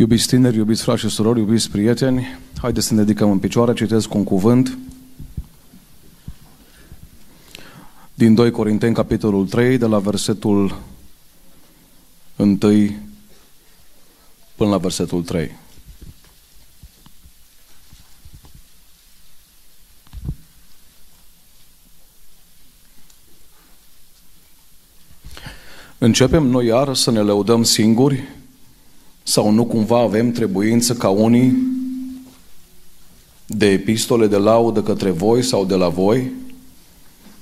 Iubiți tineri, iubiți frați și surori, iubiți prieteni, haideți să ne dedicăm în picioare, citesc un cuvânt din 2 Corinteni, capitolul 3, de la versetul 1 până la versetul 3. Începem noi iar să ne lăudăm singuri sau nu cumva avem trebuință ca unii de epistole de laudă către voi sau de la voi?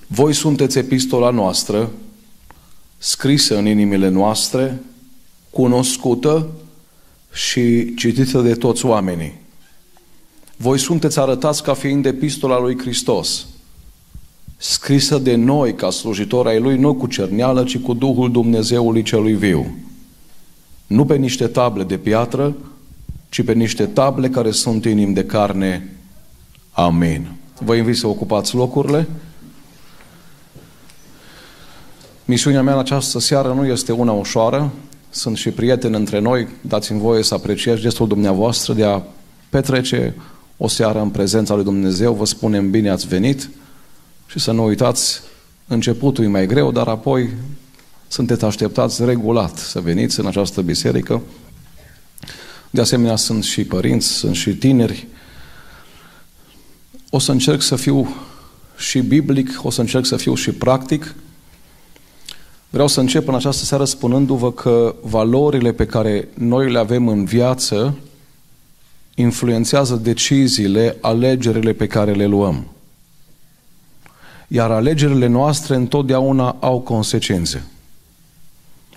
Voi sunteți epistola noastră, scrisă în inimile noastre, cunoscută și citită de toți oamenii. Voi sunteți arătați ca fiind epistola lui Hristos, scrisă de noi ca slujitori ai Lui, nu cu cerneală, ci cu Duhul Dumnezeului celui viu. Nu pe niște table de piatră, ci pe niște table care sunt inimi de carne. Amin. Vă invit să ocupați locurile. Misiunea mea în această seară nu este una ușoară. Sunt și prieteni între noi. Dați-mi voie să apreciez gestul dumneavoastră de a petrece o seară în prezența lui Dumnezeu. Vă spunem bine ați venit și să nu uitați, începutul e mai greu, dar apoi sunteți așteptați regulat să veniți în această biserică. De asemenea, sunt și părinți, sunt și tineri. O să încerc să fiu și biblic, o să încerc să fiu și practic. Vreau să încep în această seară spunându-vă că valorile pe care noi le avem în viață influențează deciziile, alegerile pe care le luăm. Iar alegerile noastre întotdeauna au consecințe.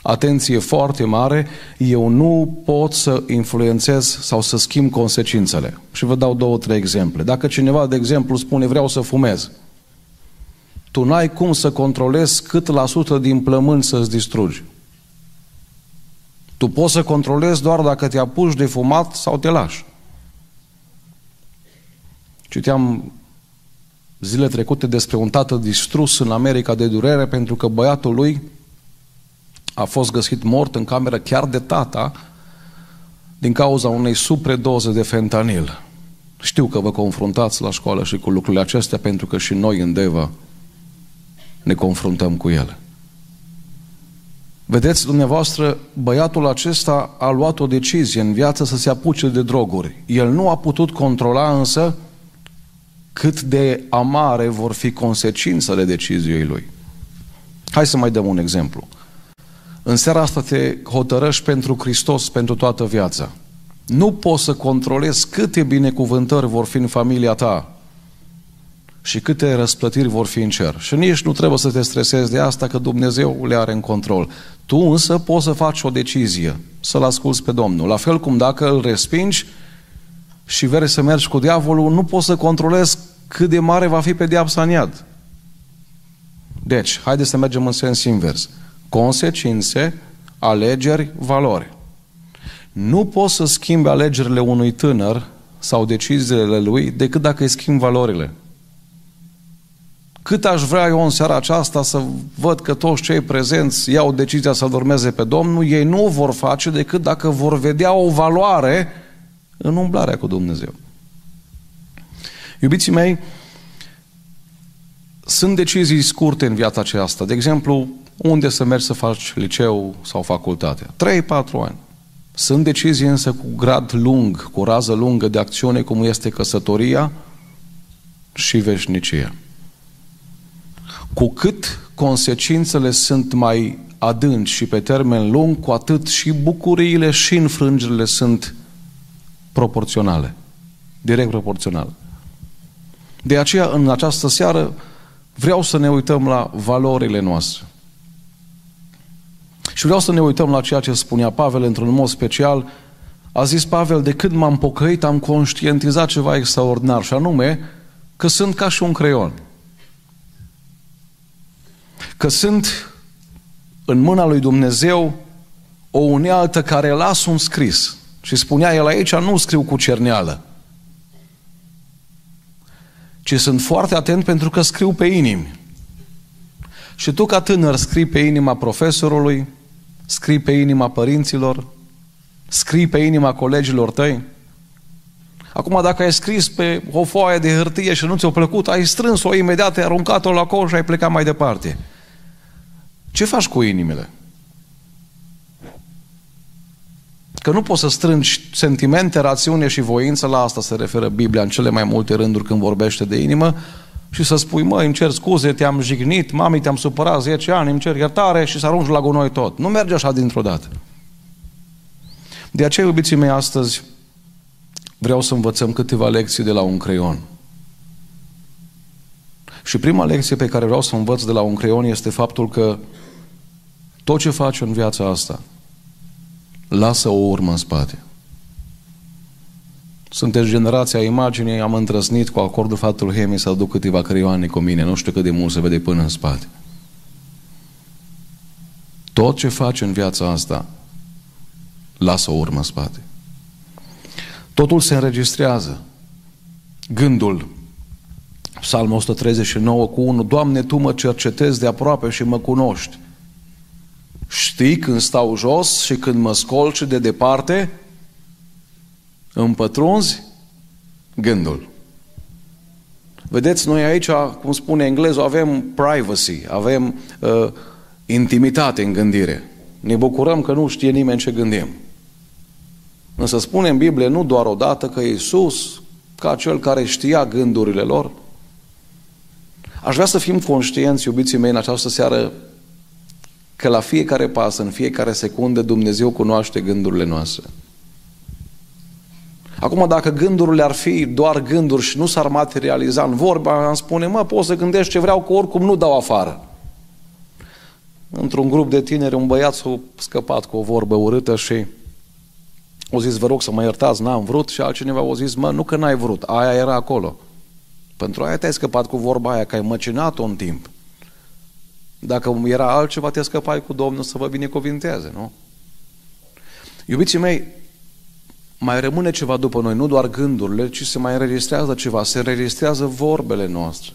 Atenție foarte mare, eu nu pot să influențez sau să schimb consecințele. Și vă dau două, trei exemple. Dacă cineva, de exemplu, spune vreau să fumez, tu n-ai cum să controlezi cât la sută din plămâni să-ți distrugi. Tu poți să controlezi doar dacă te apuci de fumat sau te lași. Citeam zile trecute despre un tată distrus în America de durere pentru că băiatul lui a fost găsit mort în cameră chiar de tata din cauza unei supredoze de fentanil. Știu că vă confruntați la școală și cu lucrurile acestea pentru că și noi în Deva ne confruntăm cu ele. Vedeți, dumneavoastră, băiatul acesta a luat o decizie în viață să se apuce de droguri. El nu a putut controla însă cât de amare vor fi consecințele deciziei lui. Hai să mai dăm un exemplu. În seara asta te hotărăști pentru Hristos pentru toată viața. Nu poți să controlezi câte binecuvântări vor fi în familia ta și câte răsplătiri vor fi în cer. Și nici nu trebuie să te stresezi de asta că Dumnezeu le are în control. Tu însă poți să faci o decizie, să-L asculți pe Domnul. La fel cum dacă îl respingi și vrei să mergi cu diavolul, nu poți să controlezi cât de mare va fi pedeapsa în iad. Deci, haideți să mergem în sens invers consecințe, alegeri, valori. Nu poți să schimbi alegerile unui tânăr sau deciziile lui decât dacă îi schimbi valorile. Cât aș vrea eu în seara aceasta să văd că toți cei prezenți iau decizia să urmeze pe Domnul, ei nu o vor face decât dacă vor vedea o valoare în umblarea cu Dumnezeu. Iubiții mei, sunt decizii scurte în viața aceasta. De exemplu, unde să mergi să faci liceu sau facultate. 3-4 ani. Sunt decizii însă cu grad lung, cu rază lungă de acțiune, cum este căsătoria și veșnicia. Cu cât consecințele sunt mai adânci și pe termen lung, cu atât și bucuriile și înfrângerile sunt proporționale. Direct proporționale. De aceea, în această seară, vreau să ne uităm la valorile noastre. Și vreau să ne uităm la ceea ce spunea Pavel într-un mod special. A zis Pavel, de când m-am pocăit, am conștientizat ceva extraordinar, și anume că sunt ca și un creion. Că sunt în mâna lui Dumnezeu o unealtă care lasă un scris. Și spunea el aici, nu scriu cu cerneală, ci sunt foarte atent pentru că scriu pe inimi. Și tu ca tânăr scrii pe inima profesorului, scrii pe inima părinților, Scrii pe inima colegilor tăi? Acum, dacă ai scris pe o foaie de hârtie și nu ți-a plăcut, ai strâns-o imediat, ai aruncat-o la coș și ai plecat mai departe. Ce faci cu inimile? Că nu poți să strângi sentimente, rațiune și voință, la asta se referă Biblia în cele mai multe rânduri când vorbește de inimă, și să spui, măi, îmi cer scuze, te-am jignit, mami, te-am supărat 10 ani, îmi cer iertare și să arunci la gunoi tot. Nu merge așa dintr-o dată. De aceea, iubiții mei, astăzi vreau să învățăm câteva lecții de la un creion. Și prima lecție pe care vreau să învăț de la un creion este faptul că tot ce faci în viața asta, lasă o urmă în spate. Sunteți generația imaginii, am întrăsnit cu acordul faptul Hemi să aduc câteva creioane cu mine, nu știu cât de mult se vede până în spate. Tot ce faci în viața asta, lasă o urmă în spate. Totul se înregistrează. Gândul, Psalmul 139 cu 1, Doamne, Tu mă cercetezi de aproape și mă cunoști. Știi când stau jos și când mă scolci de departe, împătrunzi gândul. Vedeți, noi aici, cum spune englezul, avem privacy, avem uh, intimitate în gândire. Ne bucurăm că nu știe nimeni ce gândim. Însă spune în Biblie nu doar o dată că Iisus, ca cel care știa gândurile lor, aș vrea să fim conștienți, iubiții mei, în această seară, că la fiecare pas, în fiecare secundă, Dumnezeu cunoaște gândurile noastre. Acum, dacă gândurile ar fi doar gânduri și nu s-ar materializa în vorbe, am spune, mă, pot să gândești ce vreau, că oricum nu dau afară. Într-un grup de tineri, un băiat s-a scăpat cu o vorbă urâtă și o zis, vă rog să mă iertați, n-am vrut și altcineva a zis, mă, nu că n-ai vrut, aia era acolo. Pentru aia te-ai scăpat cu vorba aia, că ai măcinat-o în timp. Dacă era altceva, te scăpai cu Domnul să vă binecuvinteze, nu? Iubiții mei, mai rămâne ceva după noi, nu doar gândurile, ci se mai înregistrează ceva, se înregistrează vorbele noastre.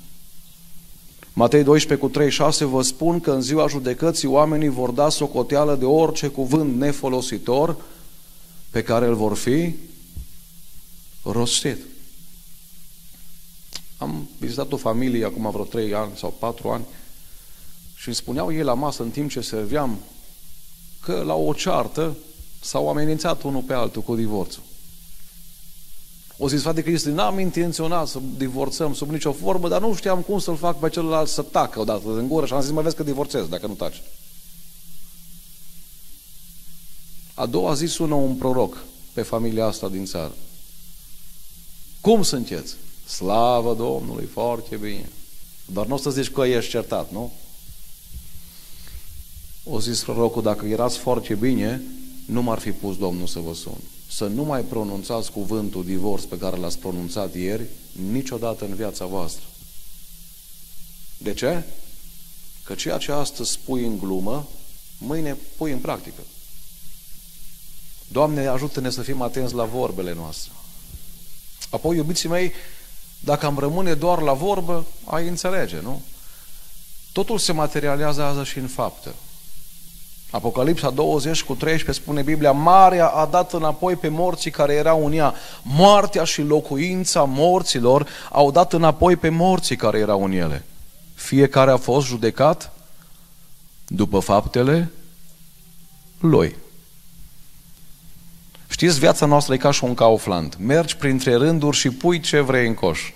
Matei 12 cu 36 vă spun că în ziua judecății oamenii vor da socoteală de orice cuvânt nefolositor pe care îl vor fi rostit. Am vizitat o familie acum vreo 3 ani sau 4 ani și îmi spuneau ei la masă în timp ce serveam că la o ceartă s-au amenințat unul pe altul cu divorțul. O zis, frate Cristi, n-am intenționat să divorțăm sub nicio formă, dar nu știam cum să-l fac pe celălalt să tacă odată în gură și am zis, mă vezi că divorțez dacă nu taci. A doua zi sună un proroc pe familia asta din țară. Cum sunteți? Slavă Domnului, foarte bine. Dar nu o să zici că ești certat, nu? O zis prorocul, dacă erați foarte bine, nu m-ar fi pus Domnul să vă sun. Să nu mai pronunțați cuvântul divorț pe care l-ați pronunțat ieri niciodată în viața voastră. De ce? Că ceea ce astăzi spui în glumă, mâine pui în practică. Doamne, ajută-ne să fim atenți la vorbele noastre. Apoi, iubiții mei, dacă am rămâne doar la vorbă, ai înțelege, nu? Totul se materializează și în fapte. Apocalipsa 20 cu 13 spune Biblia, Marea a dat înapoi pe morții care erau în ea. Moartea și locuința morților au dat înapoi pe morții care erau în ele. Fiecare a fost judecat după faptele lui. Știți, viața noastră e ca și un Kaufland. Mergi printre rânduri și pui ce vrei în coș.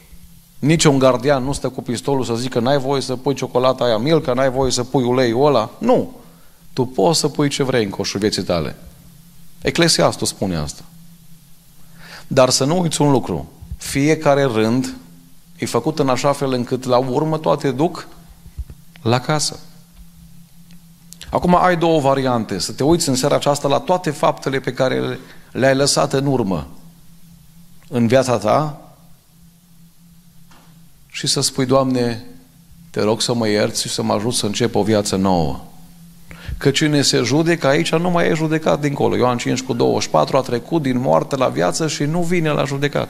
Nici un gardian nu stă cu pistolul să zică n-ai voie să pui ciocolata aia milka, n-ai voie să pui uleiul ăla. Nu. Tu poți să pui ce vrei în coșul vieții tale. Eclesiastul spune asta. Dar să nu uiți un lucru. Fiecare rând e făcut în așa fel încât la urmă toate duc la casă. Acum ai două variante. Să te uiți în seara aceasta la toate faptele pe care le-ai lăsat în urmă în viața ta și să spui, Doamne, te rog să mă ierți și să mă ajut să încep o viață nouă. Că cine se judecă aici nu mai e judecat dincolo. Ioan 5 cu 24 a trecut din moarte la viață și nu vine la judecat.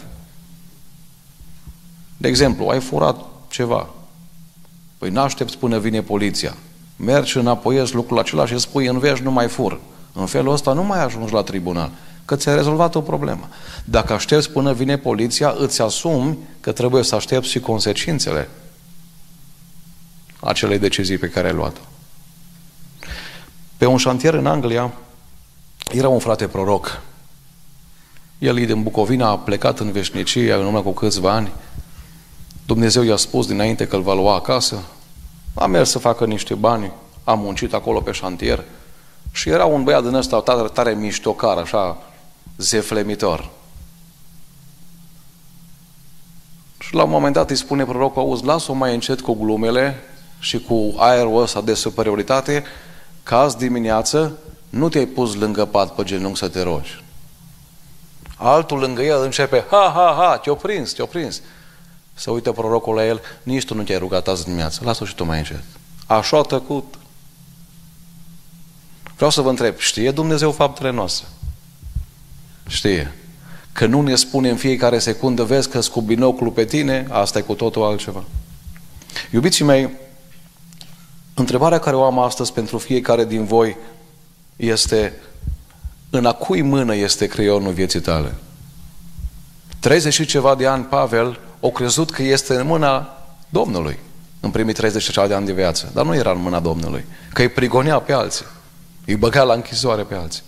De exemplu, ai furat ceva. Păi n-aștepți până vine poliția. Mergi înapoi lucrul acela și spui în veci nu mai fur. În felul ăsta nu mai ajungi la tribunal. că ți-ai rezolvat o problemă. Dacă aștepți până vine poliția, îți asumi că trebuie să aștepți și consecințele acelei decizii pe care ai luat-o. Pe un șantier în Anglia era un frate proroc. El e din Bucovina, a plecat în veșnicie în urmă cu câțiva ani. Dumnezeu i-a spus dinainte că îl va lua acasă. A mers să facă niște bani, a muncit acolo pe șantier și era un băiat din ăsta tare, tare miștocar, așa, zeflemitor. Și la un moment dat îi spune prorocul, auzi, lasă-o mai încet cu glumele și cu aerul ăsta de superioritate, ca azi dimineață nu te-ai pus lângă pat pe genunchi să te rogi. Altul lângă el începe, ha, ha, ha, te-o prins, te-o prins. Să uită prorocul la el, nici tu nu te-ai rugat azi dimineață, lasă-o și tu mai încet. Așa a tăcut. Vreau să vă întreb, știe Dumnezeu faptele noastre? Știe. Că nu ne spune în fiecare secundă, vezi că cu binoclu pe tine, asta e cu totul altceva. Iubiții mei, întrebarea care o am astăzi pentru fiecare din voi este în a cui mână este creionul vieții tale? 30 și ceva de ani Pavel o crezut că este în mâna Domnului în primii 30 și ceva de ani de viață, dar nu era în mâna Domnului, că îi prigonea pe alții, îi băga la închisoare pe alții.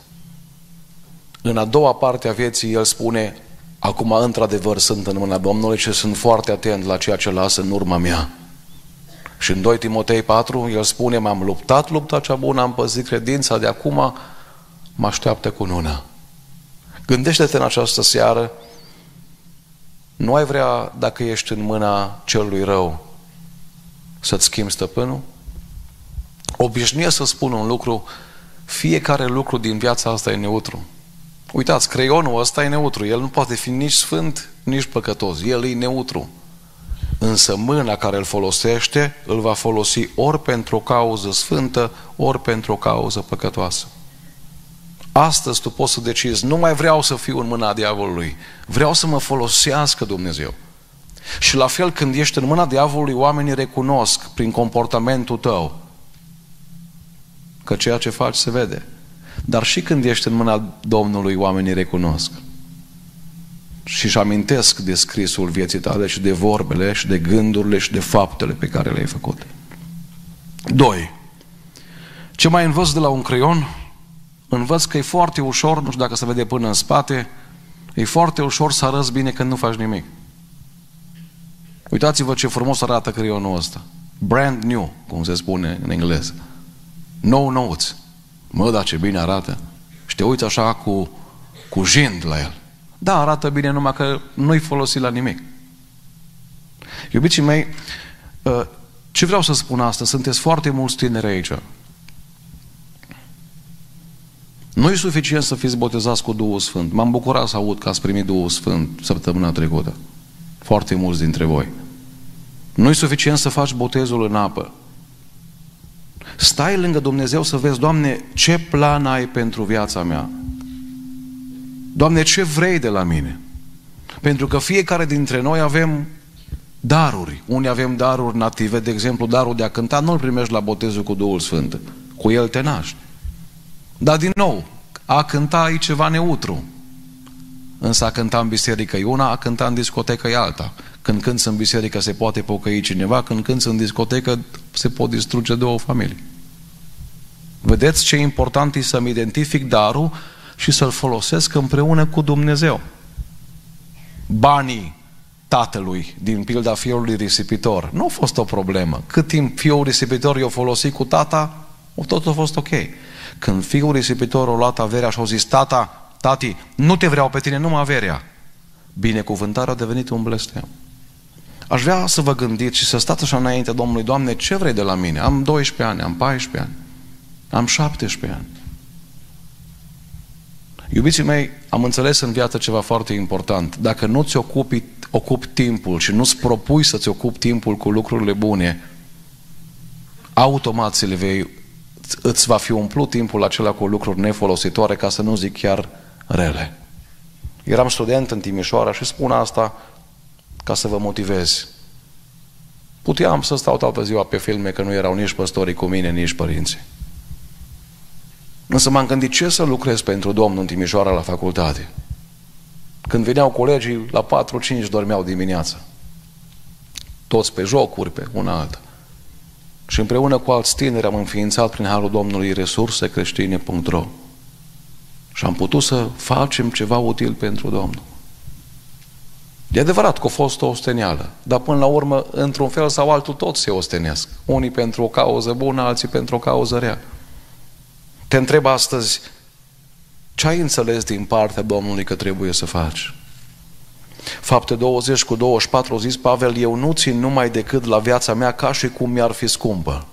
În a doua parte a vieții el spune, acum într-adevăr sunt în mâna Domnului și sunt foarte atent la ceea ce lasă în urma mea. Și în 2 Timotei 4 el spune, m-am luptat lupta cea bună, am păzit credința, de acum mă așteaptă cu nuna. Gândește-te în această seară, nu ai vrea, dacă ești în mâna celui rău, să-ți schimbi stăpânul? Obișnuie să spun un lucru, fiecare lucru din viața asta e neutru. Uitați, creionul ăsta e neutru, el nu poate fi nici sfânt, nici păcătos, el e neutru. Însă mâna care îl folosește, îl va folosi ori pentru o cauză sfântă, ori pentru o cauză păcătoasă. Astăzi tu poți să decizi, nu mai vreau să fiu în mâna diavolului, vreau să mă folosească Dumnezeu. Și la fel când ești în mâna diavolului, oamenii recunosc prin comportamentul tău că ceea ce faci se vede. Dar și când ești în mâna Domnului, oamenii recunosc. Și își amintesc de scrisul vieții tale și de vorbele și de gândurile și de faptele pe care le-ai făcut. Doi. Ce mai învăț de la un creion? Învăț că e foarte ușor, nu știu dacă se vede până în spate, e foarte ușor să arăți bine când nu faci nimic. Uitați-vă ce frumos arată creionul ăsta. Brand new, cum se spune în engleză. No notes. Mă, dar ce bine arată. Și te uiți așa cu, cu jind la el. Da, arată bine, numai că nu-i folosit la nimic. Iubiții mei, ă, ce vreau să spun asta? Sunteți foarte mulți tineri aici. Nu e suficient să fiți botezați cu Duhul Sfânt. M-am bucurat să aud că ați primit Duhul Sfânt săptămâna trecută. Foarte mulți dintre voi. Nu e suficient să faci botezul în apă. Stai lângă Dumnezeu să vezi, Doamne, ce plan ai pentru viața mea? Doamne, ce vrei de la mine? Pentru că fiecare dintre noi avem daruri. Unii avem daruri native, de exemplu, darul de a cânta nu-l primești la botezul cu Duhul Sfânt. Cu el te naști. Dar din nou, a cânta e ceva neutru. Însă a cânta în biserică e una, a cânta în discotecă e alta. Când cânți în biserică se poate pocăi cineva, când cânți în discotecă se pot distruge două familii. Vedeți ce important e să-mi identific darul și să-l folosesc împreună cu Dumnezeu. Banii tatălui din pilda fiului risipitor nu a fost o problemă. Cât timp fiul risipitor i-a folosit cu tata, tot a fost ok. Când fiul risipitor a luat averea și a zis, tata, tati, nu te vreau pe tine, numai averea. Binecuvântarea a devenit un blestem. Aș vrea să vă gândiți și să stați așa înainte Domnului, Doamne, ce vrei de la mine? Am 12 ani, am 14 ani, am 17 ani. Iubiții mei, am înțeles în viață ceva foarte important. Dacă nu ți ocupi, ocupi timpul și nu-ți propui să-ți ocupi timpul cu lucrurile bune, automat le vei, îți va fi umplut timpul acela cu lucruri nefolositoare, ca să nu zic chiar rele. Eram student în Timișoara și spun asta ca să vă motivez. Puteam să stau toată ziua pe filme că nu erau nici păstorii cu mine, nici părinții. Însă m-am gândit ce să lucrez pentru Domnul în Timișoara la facultate. Când veneau colegii, la 4-5 dormeau dimineața. Toți pe jocuri, pe una alta. Și împreună cu alți tineri am înființat prin Harul Domnului resursecreștine.ro și am putut să facem ceva util pentru Domnul. E adevărat că a fost o ostenială, dar până la urmă, într-un fel sau altul, toți se ostenesc. Unii pentru o cauză bună, alții pentru o cauză rea. Te întreb astăzi, ce ai înțeles din partea Domnului că trebuie să faci? Fapte 20 cu 24 zis Pavel, eu nu țin numai decât la viața mea ca și cum mi-ar fi scumpă.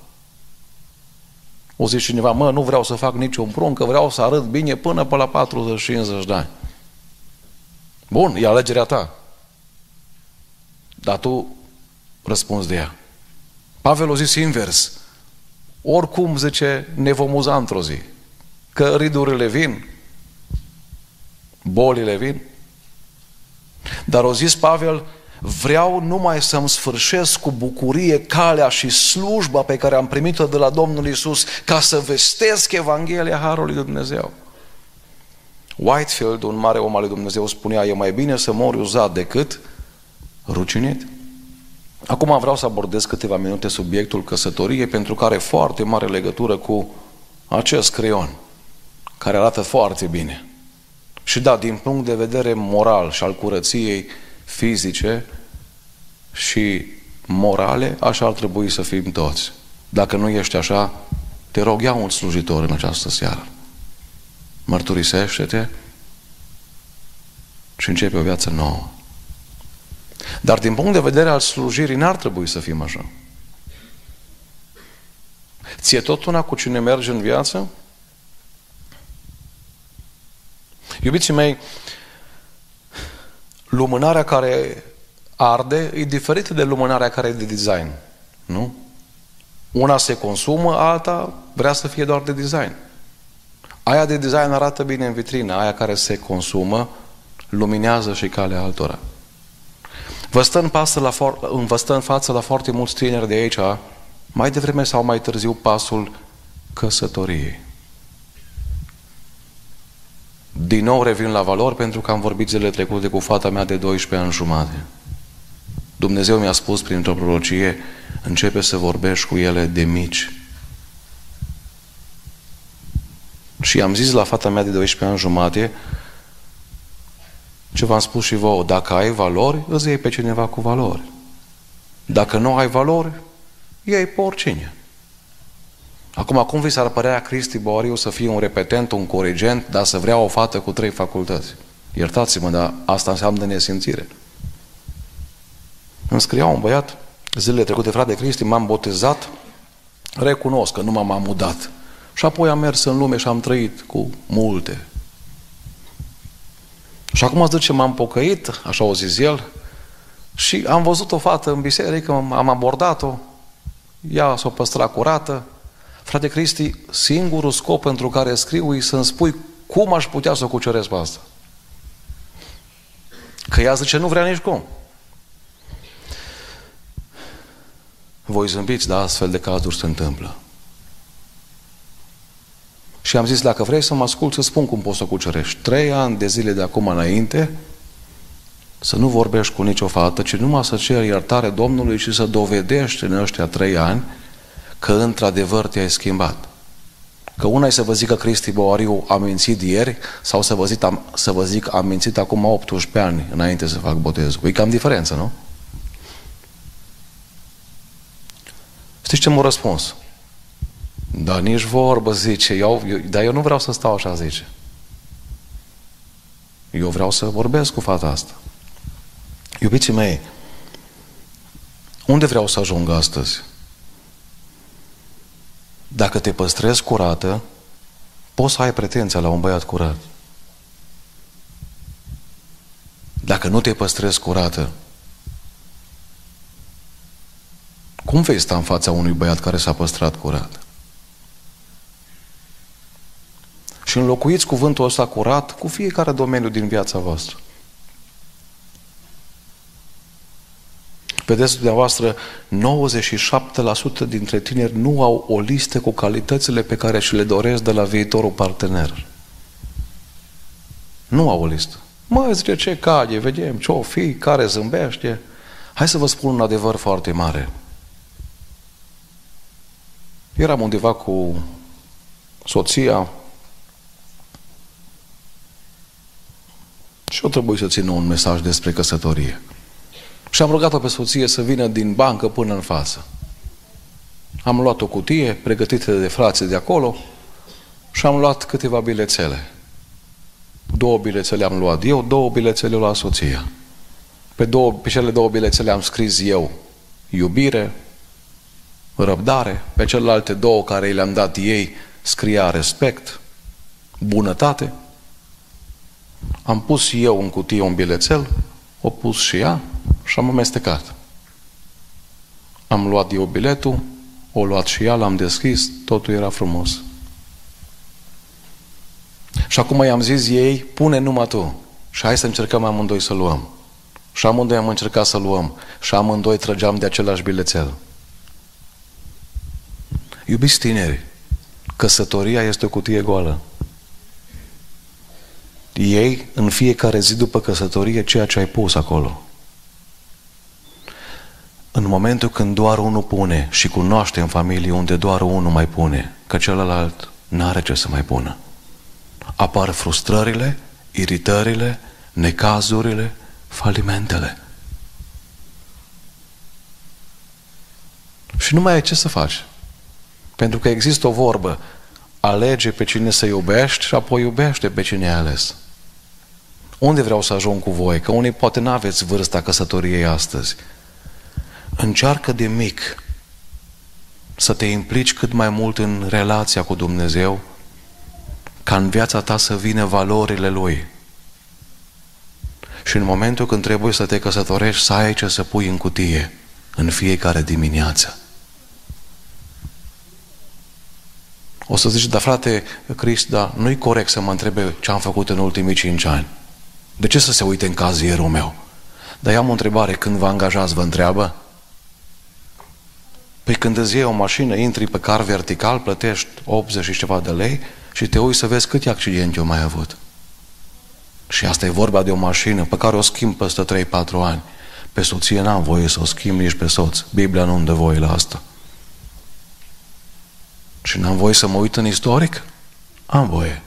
O zice cineva, mă, nu vreau să fac niciun prun, că vreau să arăt bine până pe la 40-50 de ani. Bun, e alegerea ta. Dar tu răspunzi de ea. Pavel o zis invers. Oricum, zice, ne vom uza într-o zi. Că ridurile vin, bolile vin. Dar o zis Pavel, vreau numai să-mi sfârșesc cu bucurie calea și slujba pe care am primit-o de la Domnul Isus ca să vestesc Evanghelia Harului Dumnezeu. Whitefield, un mare om al lui Dumnezeu, spunea, e mai bine să mori uzat decât rucinit. Acum vreau să abordez câteva minute subiectul căsătoriei, pentru că are foarte mare legătură cu acest creion, care arată foarte bine. Și da, din punct de vedere moral și al curăției fizice și morale, așa ar trebui să fim toți. Dacă nu ești așa, te rog, ia un slujitor în această seară. Mărturisește-te și începe o viață nouă. Dar din punct de vedere al slujirii n-ar trebui să fim așa. Ție tot una cu cine merge în viață? Iubiții mei, lumânarea care arde e diferită de lumânarea care e de design. Nu? Una se consumă, alta vrea să fie doar de design. Aia de design arată bine în vitrină, aia care se consumă luminează și calea altora. Vă stă în, pasă la for- vă stă în față la foarte mulți tineri de aici, mai devreme sau mai târziu, pasul căsătoriei. Din nou revin la valori pentru că am vorbit zilele trecute cu fata mea de 12 ani jumate. Dumnezeu mi-a spus printr-o prorocie, începe să vorbești cu ele de mici. Și am zis la fata mea de 12 ani jumate, ce v-am spus și vouă, dacă ai valori, îți iei pe cineva cu valori. Dacă nu ai valori, iei pe oricine. Acum, cum vi s-ar părea Cristi Boriu să fie un repetent, un corigent, dar să vrea o fată cu trei facultăți? Iertați-mă, dar asta înseamnă nesimțire. Îmi scria un băiat, zilele trecute, frate Cristi, m-am botezat, recunosc că nu m-am amudat. Și apoi am mers în lume și am trăit cu multe. Și acum zice, m-am pocăit, așa o zis el, și am văzut o fată în biserică, am abordat-o, ea s-o păstra curată, Frate Cristi, singurul scop pentru care scriu e să-mi spui cum aș putea să o cuceresc pe asta. Că ea zice, nu vrea nici cum. Voi zâmbiți, da, astfel de cazuri se întâmplă. Și am zis, dacă vrei să mă ascult, să spun cum poți să o cucerești. Trei ani de zile de acum înainte, să nu vorbești cu nicio fată, ci numai să ceri iertare Domnului și să dovedești în ăștia trei ani că într-adevăr te-ai schimbat. Că una e să vă zic că Cristi Boariu a mințit ieri sau să vă zic, am, să vă zic am mințit acum 18 ani înainte să fac botezul. E cam diferență, nu? Știți ce m-a răspuns? Da, nici vorbă, zice. Eu, eu, dar eu nu vreau să stau așa, zice. Eu vreau să vorbesc cu fata asta. Iubiții mei, unde vreau să ajung astăzi? Dacă te păstrezi curată, poți să ai pretenția la un băiat curat. Dacă nu te păstrezi curată, cum vei sta în fața unui băiat care s-a păstrat curat? Și înlocuiți cuvântul ăsta curat cu fiecare domeniu din viața voastră. Vedeți dumneavoastră, 97% dintre tineri nu au o listă cu calitățile pe care și le doresc de la viitorul partener. Nu au o listă. Mai zice ce cade, vedem ce o fi, care zâmbește. Hai să vă spun un adevăr foarte mare. Eram undeva cu soția și o trebuie să țină un mesaj despre căsătorie. Și am rugat-o pe soție să vină din bancă până în față. Am luat o cutie pregătită de frații de acolo și am luat câteva bilețele. Două bilețele am luat eu, două bilețele la soția. Pe, două, pe cele două bilețele am scris eu iubire, răbdare, pe celelalte două care le-am dat ei scria respect, bunătate. Am pus eu în cutie un bilețel, o pus și ea și am amestecat. Am luat eu biletul, o luat și ea, l-am deschis, totul era frumos. Și acum i-am zis ei, pune numai tu și hai să încercăm amândoi să luăm. Și amândoi am încercat să luăm și amândoi trăgeam de același bilețel. Iubiți tineri, căsătoria este o cutie goală. Ei, în fiecare zi după căsătorie, ceea ce ai pus acolo. În momentul când doar unul pune și cunoaște în familie unde doar unul mai pune, că celălalt n-are ce să mai pună. Apar frustrările, iritările, necazurile, falimentele. Și nu mai ai ce să faci. Pentru că există o vorbă, alege pe cine să iubești și apoi iubește pe cine ai ales. Unde vreau să ajung cu voi? Că unii poate nu aveți vârsta căsătoriei astăzi. Încearcă de mic să te implici cât mai mult în relația cu Dumnezeu, ca în viața ta să vină valorile Lui. Și în momentul când trebuie să te căsătorești, să ai ce să pui în cutie în fiecare dimineață. O să zici, dar frate Crist, dar nu-i corect să mă întrebe ce am făcut în ultimii cinci ani. De ce să se uite în cazierul meu? Dar eu am o întrebare, când vă angajați, vă întreabă? Păi când îți iei o mașină, intri pe car vertical, plătești 80 și ceva de lei și te uiți să vezi câte accidente au mai avut. Și asta e vorba de o mașină pe care o schimb peste 3-4 ani. Pe soție n-am voie să o schimb nici pe soț. Biblia nu-mi dă voie la asta. Și n-am voie să mă uit în istoric? Am voie.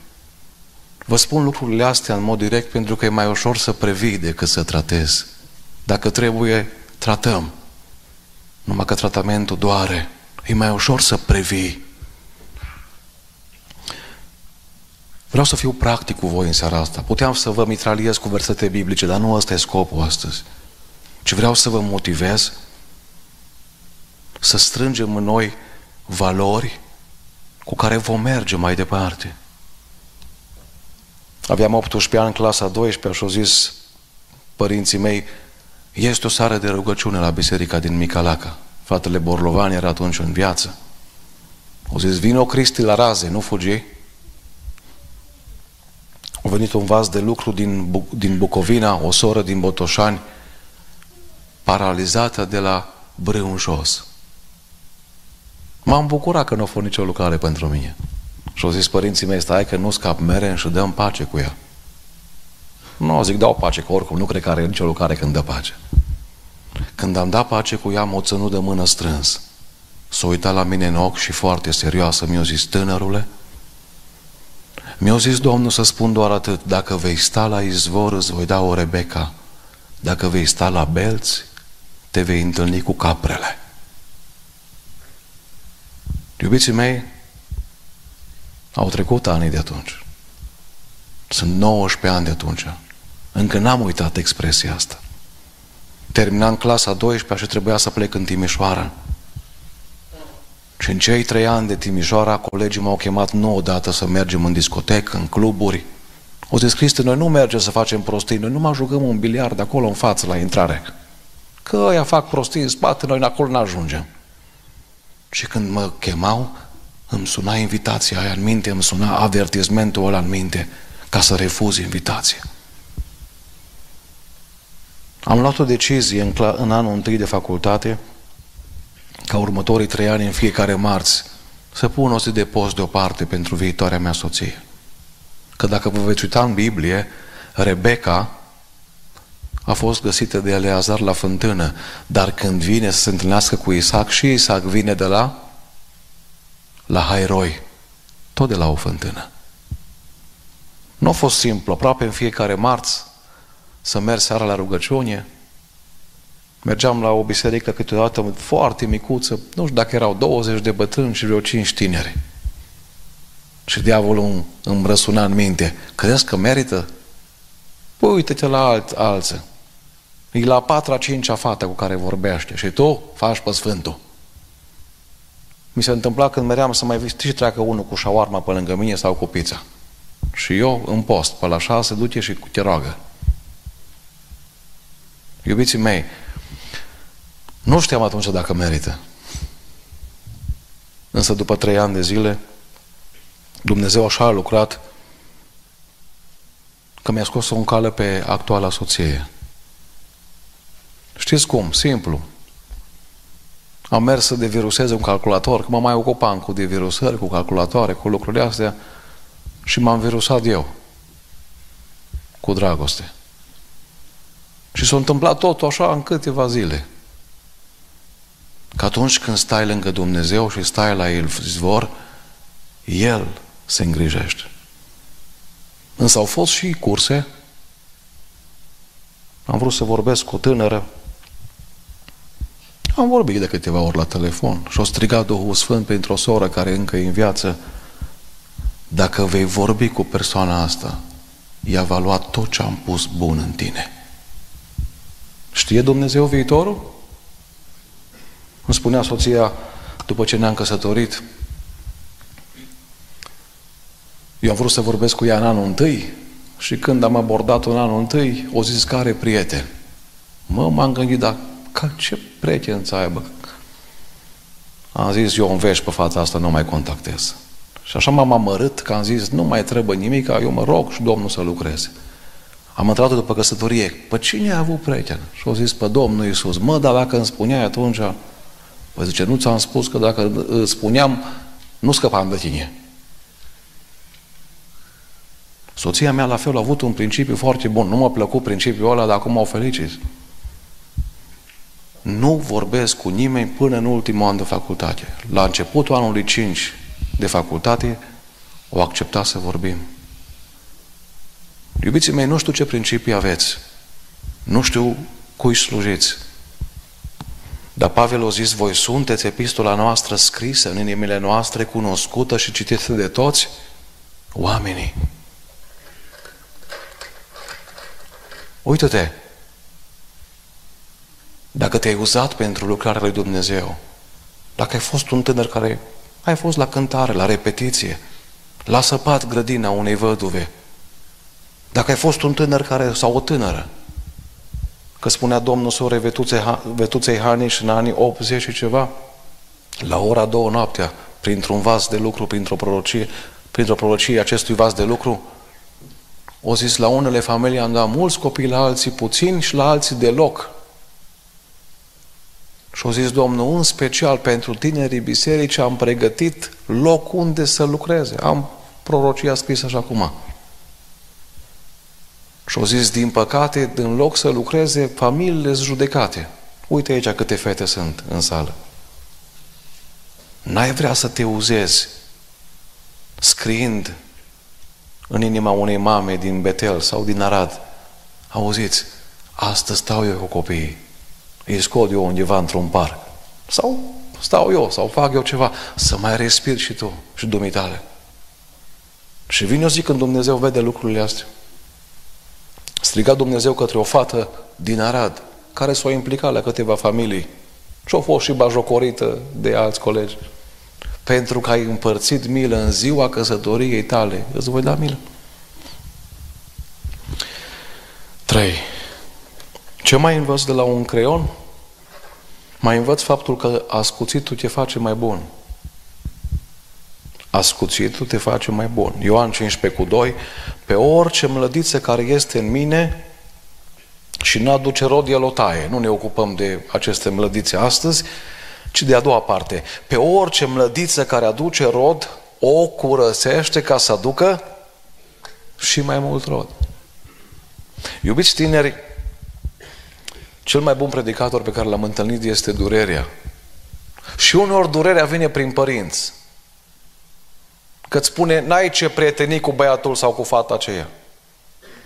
Vă spun lucrurile astea în mod direct pentru că e mai ușor să previi decât să tratezi. Dacă trebuie, tratăm. Numai că tratamentul doare. E mai ușor să previi. Vreau să fiu practic cu voi în seara asta. Puteam să vă mitraliez cu versete biblice, dar nu ăsta e scopul astăzi. Ci vreau să vă motivez să strângem în noi valori cu care vom merge mai departe. Aveam 18 ani în clasa 12 și au zis părinții mei, este o sară de rugăciune la biserica din Micalaca. Fratele Borlovan era atunci în viață. Au zis, vino Cristi la raze, nu fugi. A venit un vas de lucru din, din Bucovina, o soră din Botoșani, paralizată de la brâu în jos. M-am bucurat că nu a fost nicio lucrare pentru mine. Și au zis părinții mei, stai că nu scap mere și dăm pace cu ea. Nu, zic, dau pace, că oricum nu cred că are nicio lucrare când dă pace. Când am dat pace cu ea, m-o ținut de mână strâns. S-a uitat la mine în ochi și foarte serioasă mi-a zis, tânărule, mi-a zis Domnul să spun doar atât, dacă vei sta la izvor, îți voi da o Rebecca. Dacă vei sta la belți, te vei întâlni cu caprele. Iubiții mei, au trecut ani de atunci. Sunt 19 ani de atunci. Încă n-am uitat expresia asta. Terminam clasa 12 și trebuia să plec în Timișoara. Și în cei trei ani de Timișoara, colegii m-au chemat nu odată să mergem în discotecă, în cluburi. O zis, Cristi, noi nu mergem să facem prostii, noi nu mai jucăm un biliard de acolo în față la intrare. Că ăia fac prostii în spate, noi acolo nu ajungem. Și când mă chemau, îmi suna invitația aia în minte, îmi suna avertismentul ăla în minte ca să refuz invitația. Am luat o decizie în, în anul întâi de facultate, ca următorii trei ani în fiecare marți, să pun o zi de post deoparte pentru viitoarea mea soție. Că dacă vă veți uita în Biblie, Rebecca a fost găsită de Eleazar la fântână, dar când vine să se întâlnească cu Isaac și Isaac vine de la la Hairoi, tot de la o fântână. Nu a fost simplu, aproape în fiecare marți să merg seara la rugăciune. Mergeam la o biserică câteodată foarte micuță, nu știu dacă erau 20 de bătrâni și vreo 5 tineri. Și diavolul îmi răsuna în minte, crezi că merită? Păi uite-te la alt, alții. E la patra, cincea fată cu care vorbește și tu faci pe Sfântul. Mi se întâmpla când meream să mai știi și treacă unul cu șawarma pe lângă mine sau cu pizza. Și eu în post, pe la șase, duce și te roagă. Iubiții mei, nu știam atunci dacă merită. Însă după trei ani de zile, Dumnezeu așa a lucrat că mi-a scos o cale pe actuala soție. Știți cum? Simplu. Am mers să deviruseze un calculator, că mă mai ocupam cu devirusări, cu calculatoare, cu lucrurile astea și m-am virusat eu cu dragoste. Și s-a întâmplat totul așa în câteva zile. Că atunci când stai lângă Dumnezeu și stai la El izvor, El se îngrijește. Însă au fost și curse. Am vrut să vorbesc cu o tânără am vorbit de câteva ori la telefon și o strigat Duhul Sfânt pentru o soră care încă e în viață. Dacă vei vorbi cu persoana asta, ea va lua tot ce am pus bun în tine. Știe Dumnezeu viitorul? Îmi spunea soția, după ce ne-am căsătorit, eu am vrut să vorbesc cu ea în anul întâi și când am abordat-o în anul întâi, o zis că are prieten. Mă, m-am gândit, dar ca ce prieten să aibă? Am zis, eu înveși pe fața asta, nu mai contactez. Și așa m-am amărât că am zis, nu mai trebuie nimic, eu mă rog și Domnul să lucreze. Am întrebat după căsătorie, pe cine a avut prieten? Și au zis, pe Domnul Iisus. Mă, dar dacă îmi spuneai atunci, păi zice, nu ți-am spus că dacă îți spuneam, nu scăpam de tine. Soția mea la fel a avut un principiu foarte bun. Nu m-a plăcut principiul ăla, dar acum o felicit. Nu vorbesc cu nimeni până în ultimul an de facultate. La începutul anului 5 de facultate, o acceptat să vorbim. Iubiții mei, nu știu ce principii aveți. Nu știu cui slujiți. Dar Pavel a zis, voi sunteți epistola noastră scrisă în inimile noastre, cunoscută și citită de toți oamenii. Uită-te, dacă te-ai uzat pentru lucrarea lui Dumnezeu, dacă ai fost un tânăr care ai fost la cântare, la repetiție, la săpat grădina unei văduve, dacă ai fost un tânăr care, sau o tânără, că spunea Domnul sore Vetuței Haniș în anii 80 și ceva, la ora două noaptea, printr-un vas de lucru, printr-o prorocie, printr-o prorocie acestui vas de lucru, o zis, la unele familii am dat mulți copii, la alții puțini și la alții deloc. Și au zis Domnul, în special pentru tinerii biserici am pregătit loc unde să lucreze. Am prorocia scrisă așa acum. Și au zis, din păcate, în loc să lucreze, familiile judecate. Uite aici câte fete sunt în sală. N-ai vrea să te uzezi scriind în inima unei mame din Betel sau din Arad. Auziți, astăzi stau eu cu copiii îi scot eu undeva într-un parc. Sau stau eu, sau fac eu ceva, să mai respir și tu și dumitale. Și vine o zi când Dumnezeu vede lucrurile astea. Striga Dumnezeu către o fată din Arad, care s-o implicat la câteva familii și-o fost și bajocorită de alți colegi. Pentru că ai împărțit milă în ziua căsătoriei tale, îți voi da milă. 3. Ce mai învăț de la un creion? Mai învăț faptul că ascuțitul te face mai bun. Ascuțitul te face mai bun. Ioan 15 cu 2, pe orice mlădiță care este în mine și nu aduce rod, el o taie. Nu ne ocupăm de aceste mlădițe astăzi, ci de a doua parte. Pe orice mlădiță care aduce rod, o curățește ca să aducă și mai mult rod. Iubiți tineri, cel mai bun predicator pe care l-am întâlnit este durerea. Și uneori durerea vine prin părinți. Că îți spune, n-ai ce prieteni cu băiatul sau cu fata aceea.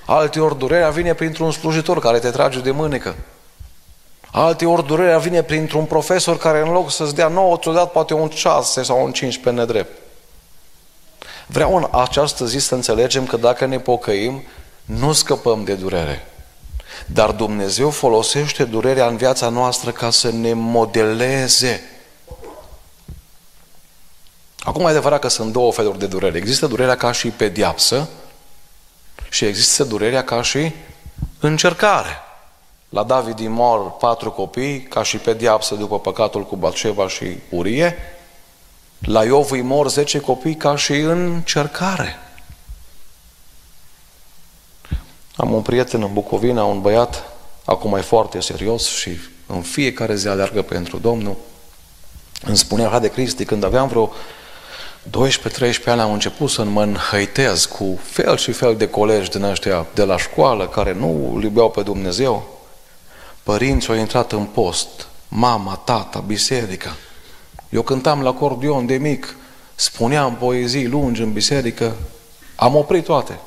Alte ori durerea vine printr-un slujitor care te trage de mânecă. Alte ori durerea vine printr-un profesor care în loc să-ți dea nouă, ți-o dat poate un 6 sau un 5 pe nedrept. Vreau în această zi să înțelegem că dacă ne pocăim, nu scăpăm de durere. Dar Dumnezeu folosește durerea în viața noastră ca să ne modeleze. Acum e adevărat că sunt două feluri de durere. Există durerea ca și pediapsă și există durerea ca și încercare. La David îi mor patru copii, ca și pediapsă după păcatul cu Batșeva și Urie. La Iov îi mor zece copii ca și încercare. Am un prieten în Bucovina, un băiat, acum e foarte serios și în fiecare zi aleargă pentru Domnul. Îmi spunea, ha de Cristi, când aveam vreo 12-13 ani am început să mă înhăitez cu fel și fel de colegi din ăștia de la școală care nu îl iubeau pe Dumnezeu. Părinții au intrat în post, mama, tata, biserica. Eu cântam la acordion de mic, spuneam poezii lungi în biserică, am oprit toate.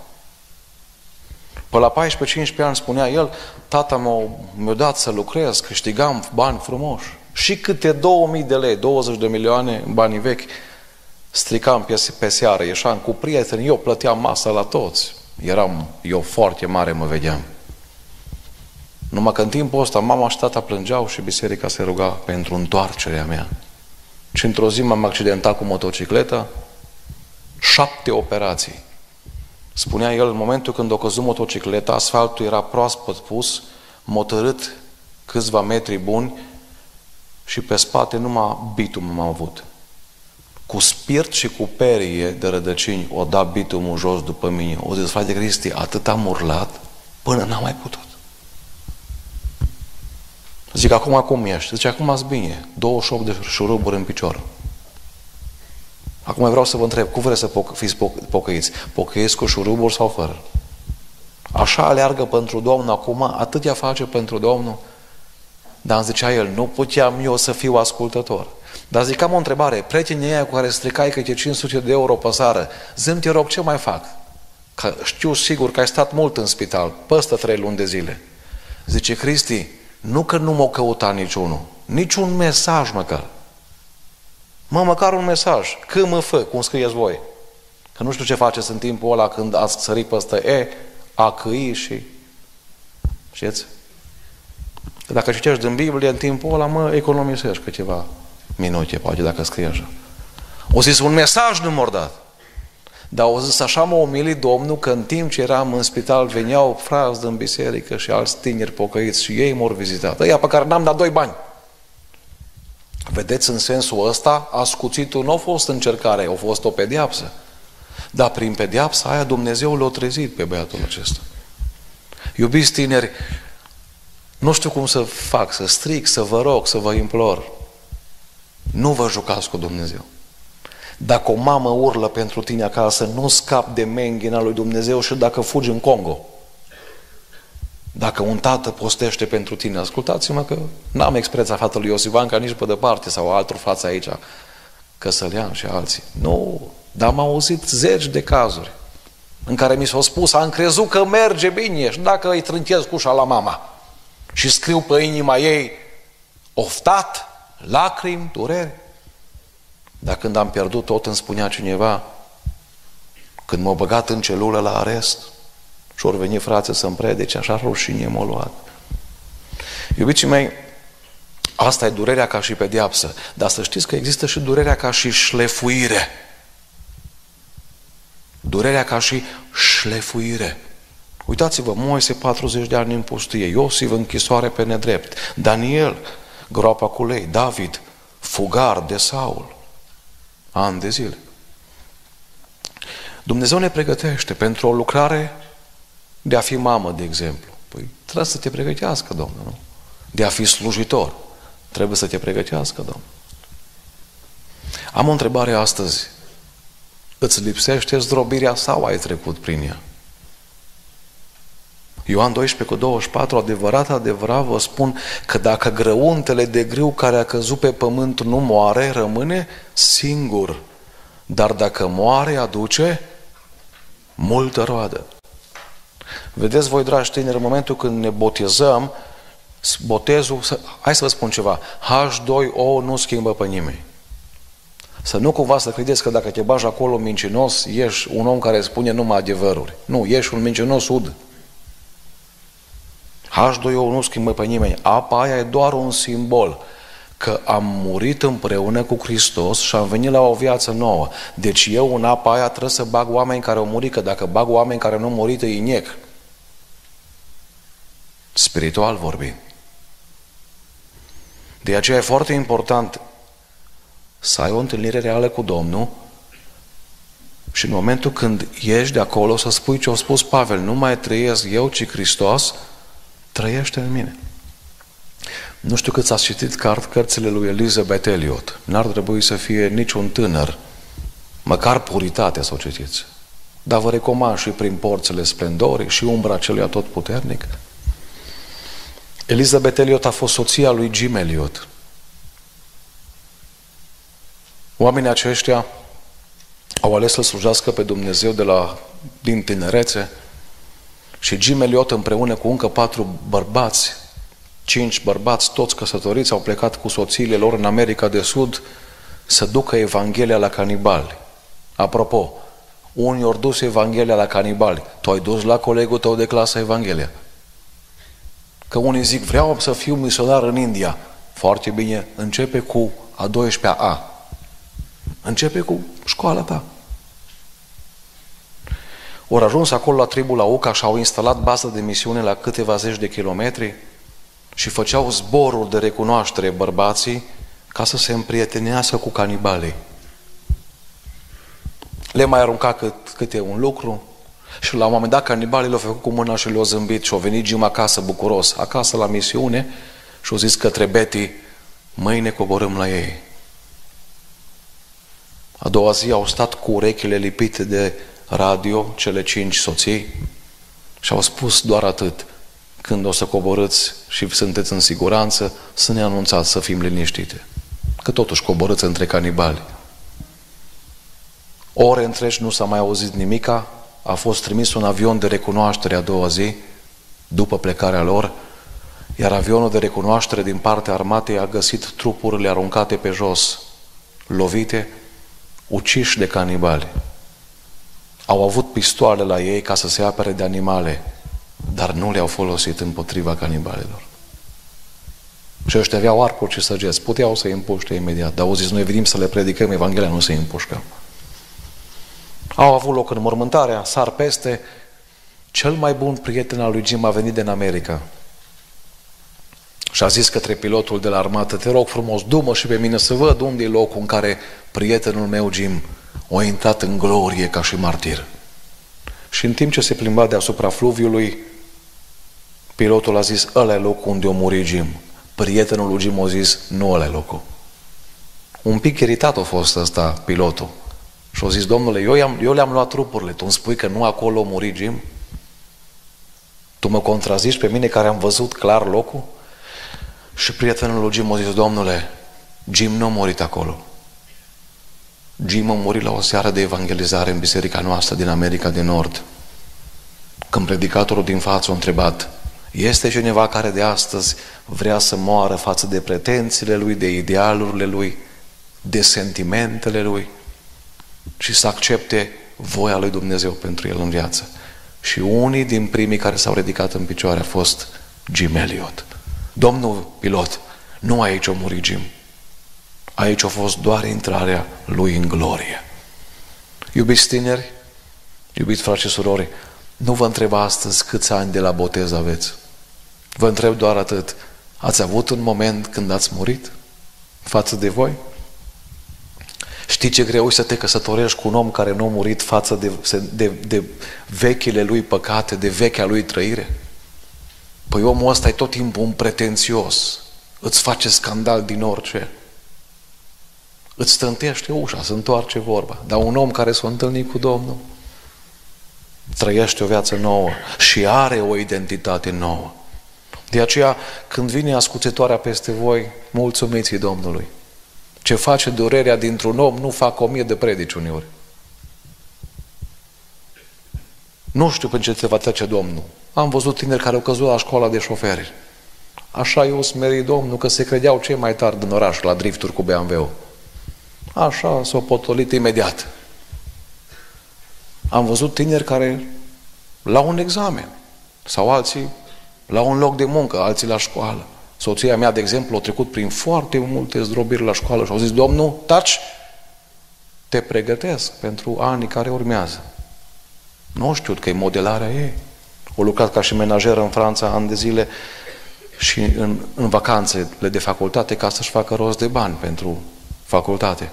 Pe la 14-15 ani spunea el, tata m-a, mi-a dat să lucrez, câștigam bani frumoși. Și câte 2000 de lei, 20 de milioane în banii vechi, stricam pe, pe seară, ieșeam cu prieteni, eu plăteam masa la toți. Eram, eu foarte mare mă vedeam. Numai că în timpul ăsta mama și tata plângeau și biserica se ruga pentru întoarcerea mea. Și într-o zi m-am accidentat cu motocicleta, șapte operații. Spunea el, în momentul când a căzut motocicleta, asfaltul era proaspăt pus, motărât câțiva metri buni și pe spate numai bitum am avut. Cu spirit și cu perie de rădăcini o da bitumul jos după mine. O zis, frate Cristi, atât am urlat până n-am mai putut. Zic, acum cum ești? Zice, acum ați bine. 28 de șuruburi în picior. Acum vreau să vă întreb, cum vreți să poc- fiți poc- pocăiți? Pocăiți cu șuruburi sau fără? Așa aleargă pentru Domnul acum, atât ea face pentru Domnul. Dar îmi zicea el, nu puteam eu să fiu ascultător. Dar zic, am o întrebare, prietenii aia cu care stricai câte 500 de euro pe sară, zâm te rog, ce mai fac? Că știu sigur că ai stat mult în spital, peste trei luni de zile. Zice, Cristi, nu că nu m-au căutat niciunul, niciun mesaj măcar. Mă, măcar un mesaj. Că mă fă, cum scrieți voi. Că nu știu ce faceți în timpul ăla când ați sărit peste E, A, C, I și... Știți? Dacă citești din Biblie, în timpul ăla, mă, economisești câteva minute, poate, dacă scrie așa. O zis, un mesaj nu m dat. Dar au zis, așa m-a umilit Domnul că în timp ce eram în spital veneau frați din biserică și alți tineri pocăiți și ei m-au vizitat. Ăia pe care n-am dat doi bani. Vedeți, în sensul ăsta, ascuțitul nu a fost încercare, a fost o pediapsă. Dar prin pediapsa aia Dumnezeu l-a trezit pe băiatul acesta. Iubiți tineri, nu știu cum să fac, să stric, să vă rog, să vă implor. Nu vă jucați cu Dumnezeu. Dacă o mamă urlă pentru tine acasă, nu scap de menghina lui Dumnezeu și dacă fugi în Congo. Dacă un tată postește pentru tine, ascultați-mă că n-am expresia fratului Iosivanca nici pe departe sau altor față aici, Căsălean și alții. Nu, dar am auzit zeci de cazuri în care mi s-a spus, am crezut că merge bine și dacă îi trântez cușa la mama și scriu pe inima ei oftat, lacrimi, durere. Dar când am pierdut tot, îmi spunea cineva, când m-a băgat în celulă la arest, și ori veni frații să-mi predice, așa rușine m-a luat. Iubiții mei, asta e durerea ca și pediapsă. Dar să știți că există și durerea ca și șlefuire. Durerea ca și șlefuire. Uitați-vă, Moise 40 de ani în pustie, Iosif închisoare pe nedrept, Daniel, groapa cu lei, David, fugar de Saul, ani de zile. Dumnezeu ne pregătește pentru o lucrare de a fi mamă, de exemplu. Păi trebuie să te pregătească Domnul, nu? De a fi slujitor. Trebuie să te pregătească Domnul. Am o întrebare astăzi. Îți lipsește zdrobirea sau ai trecut prin ea? Ioan 12 cu 24, adevărat, adevărat vă spun că dacă grăuntele de grâu care a căzut pe pământ nu moare, rămâne singur. Dar dacă moare, aduce multă roadă. Vedeți voi, dragi tineri, în momentul când ne botezăm, botezul, hai să vă spun ceva, H2O nu schimbă pe nimeni. Să nu cumva să credeți că dacă te bagi acolo mincinos, ești un om care spune numai adevăruri. Nu, ești un mincinos ud. H2O nu schimbă pe nimeni. Apa aia e doar un simbol că am murit împreună cu Hristos și am venit la o viață nouă. Deci eu în apa aia trebuie să bag oameni care au murit, că dacă bag oameni care nu au murit, îi inec. Spiritual vorbind. De aceea e foarte important să ai o întâlnire reală cu Domnul și în momentul când ieși de acolo să spui ce a spus Pavel, nu mai trăiesc eu, ci Hristos trăiește în mine. Nu știu cât ați citit cart, cărțile lui Elizabeth Elliot. N-ar trebui să fie niciun tânăr, măcar puritatea să o citiți. Dar vă recomand și prin porțile splendorii și umbra celui atotputernic. Elizabeth Elliot a fost soția lui Jim Elliot. Oamenii aceștia au ales să slujească pe Dumnezeu de la, din tinerețe și Jim Elliot împreună cu încă patru bărbați, cinci bărbați, toți căsătoriți, au plecat cu soțiile lor în America de Sud să ducă Evanghelia la canibali. Apropo, unii ori dus Evanghelia la canibali. Tu ai dus la colegul tău de clasă Evanghelia. Că unii zic, vreau să fiu misionar în India. Foarte bine, începe cu a 12-a. Începe cu școala ta. Ori ajuns acolo la tribul la Uca și au instalat bază de misiune la câteva zeci de kilometri și făceau zboruri de recunoaștere bărbații ca să se împrietenească cu canibalii. Le mai arunca cât, câte un lucru și la un moment dat canibalii l-au făcut cu mâna și le-au zâmbit și au venit Jim acasă bucuros, acasă la misiune și au zis către Betty, mâine coborâm la ei. A doua zi au stat cu urechile lipite de radio, cele cinci soții, și au spus doar atât. Când o să coborâți și sunteți în siguranță, să ne anunțați să fim liniștite. Că totuși coborâți între canibali. Ore întregi nu s-a mai auzit nimica, a fost trimis un avion de recunoaștere a doua zi, după plecarea lor, iar avionul de recunoaștere din partea armatei a găsit trupurile aruncate pe jos, lovite, uciși de canibali. Au avut pistoale la ei ca să se apere de animale, dar nu le-au folosit împotriva canibalilor. Și ăștia aveau arcuri și săgeți. Puteau să îi împuște imediat, dar au zis, noi venim să le predicăm Evanghelia, nu să îi împușcăm. Au avut loc în mormântarea, sar peste. Cel mai bun prieten al lui Jim a venit din America. Și a zis către pilotul de la armată, te rog frumos, du și pe mine să văd unde e locul în care prietenul meu Jim a intrat în glorie ca și martir. Și în timp ce se plimba deasupra fluviului, pilotul a zis, ăla e locul unde a murit Jim. Prietenul lui Jim a zis, nu ăla e locul. Un pic iritat a fost ăsta pilotul. Și a zis, domnule, eu, am eu le-am luat trupurile, tu îmi spui că nu acolo a murit Jim? Tu mă contrazici pe mine care am văzut clar locul? Și prietenul lui Jim a zis, domnule, Jim nu a murit acolo. Jim a murit la o seară de evangelizare în biserica noastră din America de Nord. Când predicatorul din față a întrebat, este cineva care de astăzi vrea să moară față de pretențiile lui, de idealurile lui, de sentimentele lui și să accepte voia lui Dumnezeu pentru el în viață. Și unii din primii care s-au ridicat în picioare a fost Jim Elliot. Domnul pilot, nu aici a murit Jim. Aici a fost doar intrarea lui în glorie. Iubiți tineri, iubiți frate și surori, nu vă întreb astăzi câți ani de la botez aveți. Vă întreb doar atât. Ați avut un moment când ați murit față de voi? Știi ce greu să te căsătorești cu un om care nu a murit față de, de, de vechile lui păcate, de vechea lui trăire? Păi omul ăsta e tot timpul un pretențios. Îți face scandal din orice. Îți stântește ușa, se întoarce vorba. Dar un om care s-a întâlnit cu Domnul trăiește o viață nouă și are o identitate nouă. De aceea, când vine ascuțitoarea peste voi, mulțumiți Domnului. Ce face durerea dintr-un om, nu fac o mie de predici uneori. Nu știu prin ce te va trece Domnul. Am văzut tineri care au căzut la școala de șoferi. Așa eu smerit Domnul că se credeau cei mai tari din oraș la drifturi cu BMW. Așa s-au potolit imediat. Am văzut tineri care la un examen sau alții la un loc de muncă, alții la școală. Soția mea, de exemplu, a trecut prin foarte multe zdrobiri la școală și au zis, Domnul, taci, te pregătesc pentru anii care urmează. Nu știu că e modelarea ei. O lucrat ca și menajeră în Franța ani de zile și în, în vacanțele de facultate ca să-și facă rost de bani pentru facultate.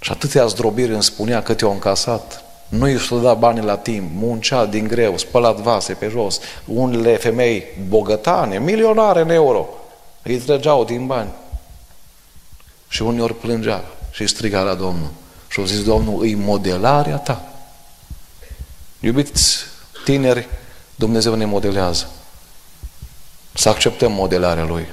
Și atâtea zdrobiri îmi spunea cât i-au încasat. Nu i să da bani la timp, muncea din greu, spălat vase pe jos. Unele femei bogătane, milionare în euro, îi trăgeau din bani. Și uneori plângea și striga la Domnul. Și au zis, Domnul, îi modelarea ta. Iubiți tineri, Dumnezeu ne modelează. Să acceptăm modelarea Lui.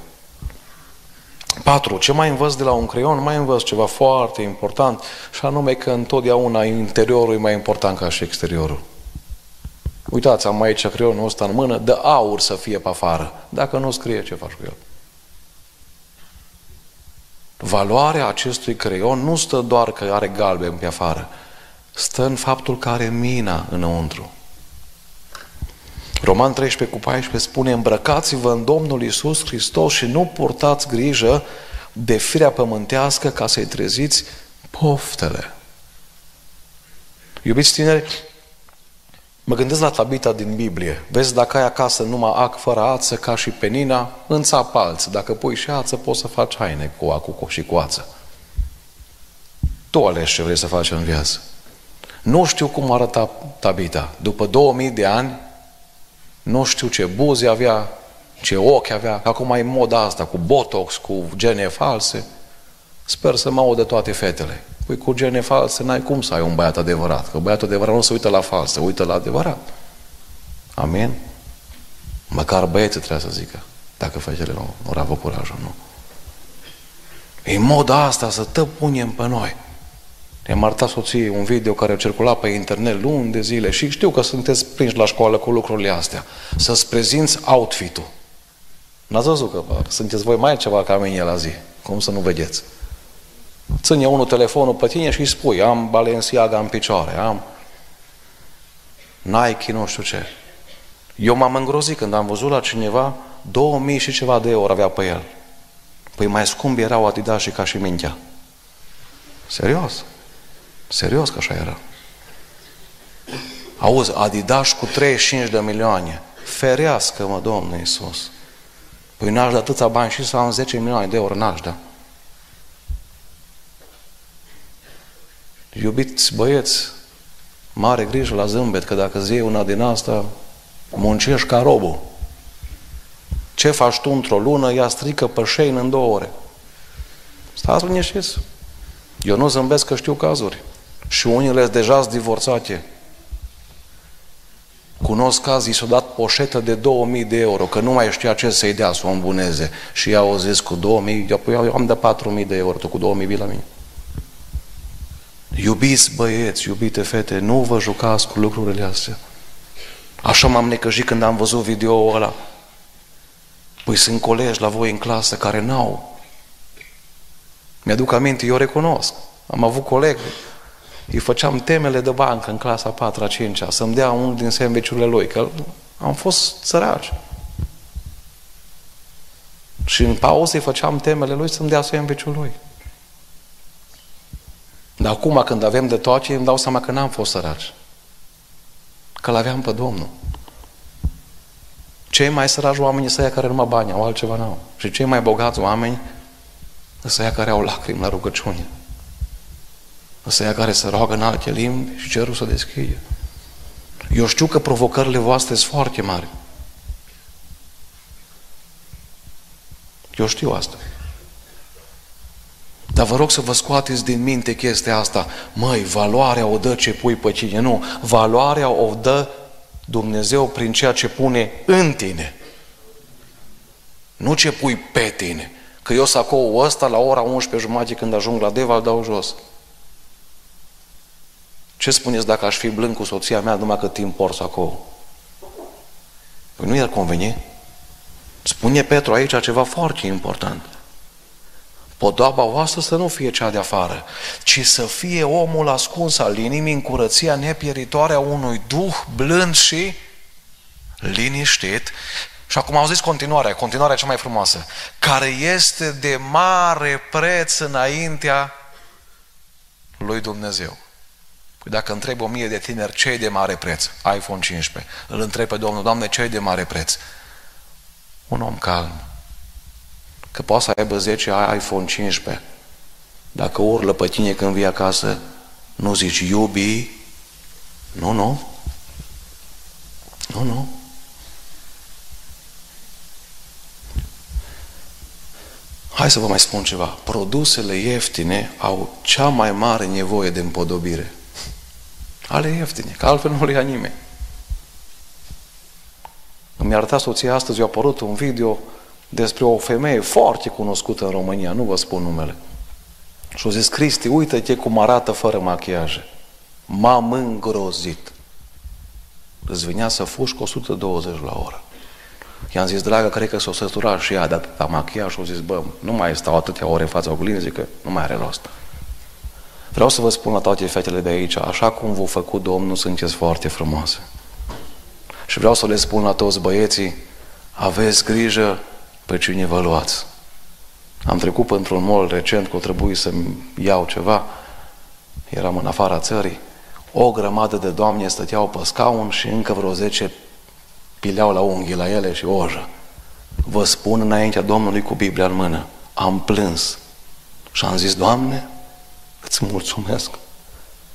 Patru, ce mai învăț de la un creion? Mai învăț ceva foarte important și anume că întotdeauna interiorul e mai important ca și exteriorul. Uitați, am aici creionul ăsta în mână, de aur să fie pe afară. Dacă nu scrie, ce faci cu el? Valoarea acestui creion nu stă doar că are galben pe afară, stă în faptul că are mina înăuntru. Roman 13 cu 14 spune, îmbrăcați-vă în Domnul Isus Hristos și nu purtați grijă de firea pământească ca să-i treziți poftele. Iubiți tineri, mă gândesc la tabita din Biblie. Vezi, dacă ai acasă numai ac fără ață, ca și penina, înțap alți. Dacă pui și ață, poți să faci haine cu acu și cu ață. Tu alegi ce vrei să faci în viață. Nu știu cum arăta tabita. După 2000 de ani, nu știu ce buze avea, ce ochi avea, acum e moda asta cu botox, cu gene false. Sper să mă audă toate fetele. Păi cu gene false n-ai cum să ai un băiat adevărat, că băiatul adevărat nu se uită la false, se uită la adevărat. Amin? Măcar băieții trebuie să zică, dacă fetele nu, nu avut curajul, nu. E moda asta să tăpunem pe noi. I-am arătat soției un video care a circulat pe internet luni de zile și știu că sunteți prinși la școală cu lucrurile astea. Să-ți prezinți outfit-ul. N-ați văzut că sunteți voi mai ceva ca mine la zi. Cum să nu vedeți? Ține unul telefonul pe tine și îi spui, am Balenciaga în picioare, am Nike, nu știu ce. Eu m-am îngrozit când am văzut la cineva 2000 și ceva de euro avea pe el. Păi mai scump erau Adidas și ca și mintea. Serios. Serios că așa era. Auzi, Adidas cu 35 de milioane. Ferească-mă, Domnul Iisus. Păi n-aș da atâția bani și să am 10 milioane de euro, n-aș da. Iubiți băieți, mare grijă la zâmbet, că dacă zi una din asta, muncești ca robul. Ce faci tu într-o lună, ea strică pe șein în două ore. Stați liniștiți. Eu nu zâmbesc că știu cazuri și unele sunt deja divorțate. Cunosc caz, i s-a dat poșetă de 2000 de euro, că nu mai știa ce să-i dea să o îmbuneze. Și ea au zis cu 2000, eu, eu am de 4000 de euro, tu cu 2000 vii la mine. Iubiți băieți, iubite fete, nu vă jucați cu lucrurile astea. Așa m-am necăjit când am văzut video ăla. Păi sunt colegi la voi în clasă care n-au. Mi-aduc aminte, eu recunosc. Am avut colegi îi făceam temele de bancă în clasa 4 5 să-mi dea unul din sandvișurile lui, că am fost săraci. Și în pauză îi făceam temele lui să-mi dea sandvișul lui. Dar acum, când avem de toate, îmi dau seama că n-am fost săraci. Că l-aveam pe Domnul. Cei mai săraci oameni sunt care numai bani au, altceva n-au. Și cei mai bogați oameni sunt care au lacrimi la rugăciune. Ăsta care se roagă în alte limbi și cerul să deschide. Eu știu că provocările voastre sunt foarte mari. Eu știu asta. Dar vă rog să vă scoateți din minte chestia asta. Măi, valoarea o dă ce pui pe cine. Nu, valoarea o dă Dumnezeu prin ceea ce pune în tine. Nu ce pui pe tine. Că eu sacou ăsta la ora 11 jumate când ajung la Deva, îl dau jos. Ce spuneți dacă aș fi blând cu soția mea numai că timp por sacou? Păi nu i-ar conveni? Spune Petru aici ceva foarte important. Podoaba voastră să nu fie cea de afară, ci să fie omul ascuns al inimii în curăția nepieritoare a unui duh blând și liniștit. Și acum au zis continuarea, continuarea cea mai frumoasă, care este de mare preț înaintea lui Dumnezeu. Păi dacă întreb o mie de tineri ce de mare preț, iPhone 15, îl întreb pe Domnul, Doamne, ce de mare preț? Un om calm, că poate să aibă 10 iPhone 15. Dacă urlă pe tine când vii acasă, nu zici iubi, nu, nu, nu, nu. Hai să vă mai spun ceva. Produsele ieftine au cea mai mare nevoie de împodobire. Ale ieftine, că altfel nu le ia nimeni. Îmi arăta soția astăzi, a apărut un video despre o femeie foarte cunoscută în România, nu vă spun numele. Și au zis, Cristi, uite-te cum arată fără machiaje. M-am îngrozit. Îți venea să fuși cu 120 la oră. I-am zis, dragă, cred că s-o sătura și ea de atâta machiaj și au zis, bă, nu mai stau atâtea ore în fața oglinzii, că nu mai are rost. Vreau să vă spun la toate fetele de aici, așa cum v-a făcut Domnul, sunteți foarte frumoase. Și vreau să le spun la toți băieții, aveți grijă pe cine vă luați. Am trecut într-un mall recent că o trebuie să-mi iau ceva, eram în afara țării, o grămadă de doamne stăteau pe scaun și încă vreo zece pileau la unghii la ele și ojă. Vă spun înaintea Domnului cu Biblia în mână, am plâns și am zis, Doamne, îți mulțumesc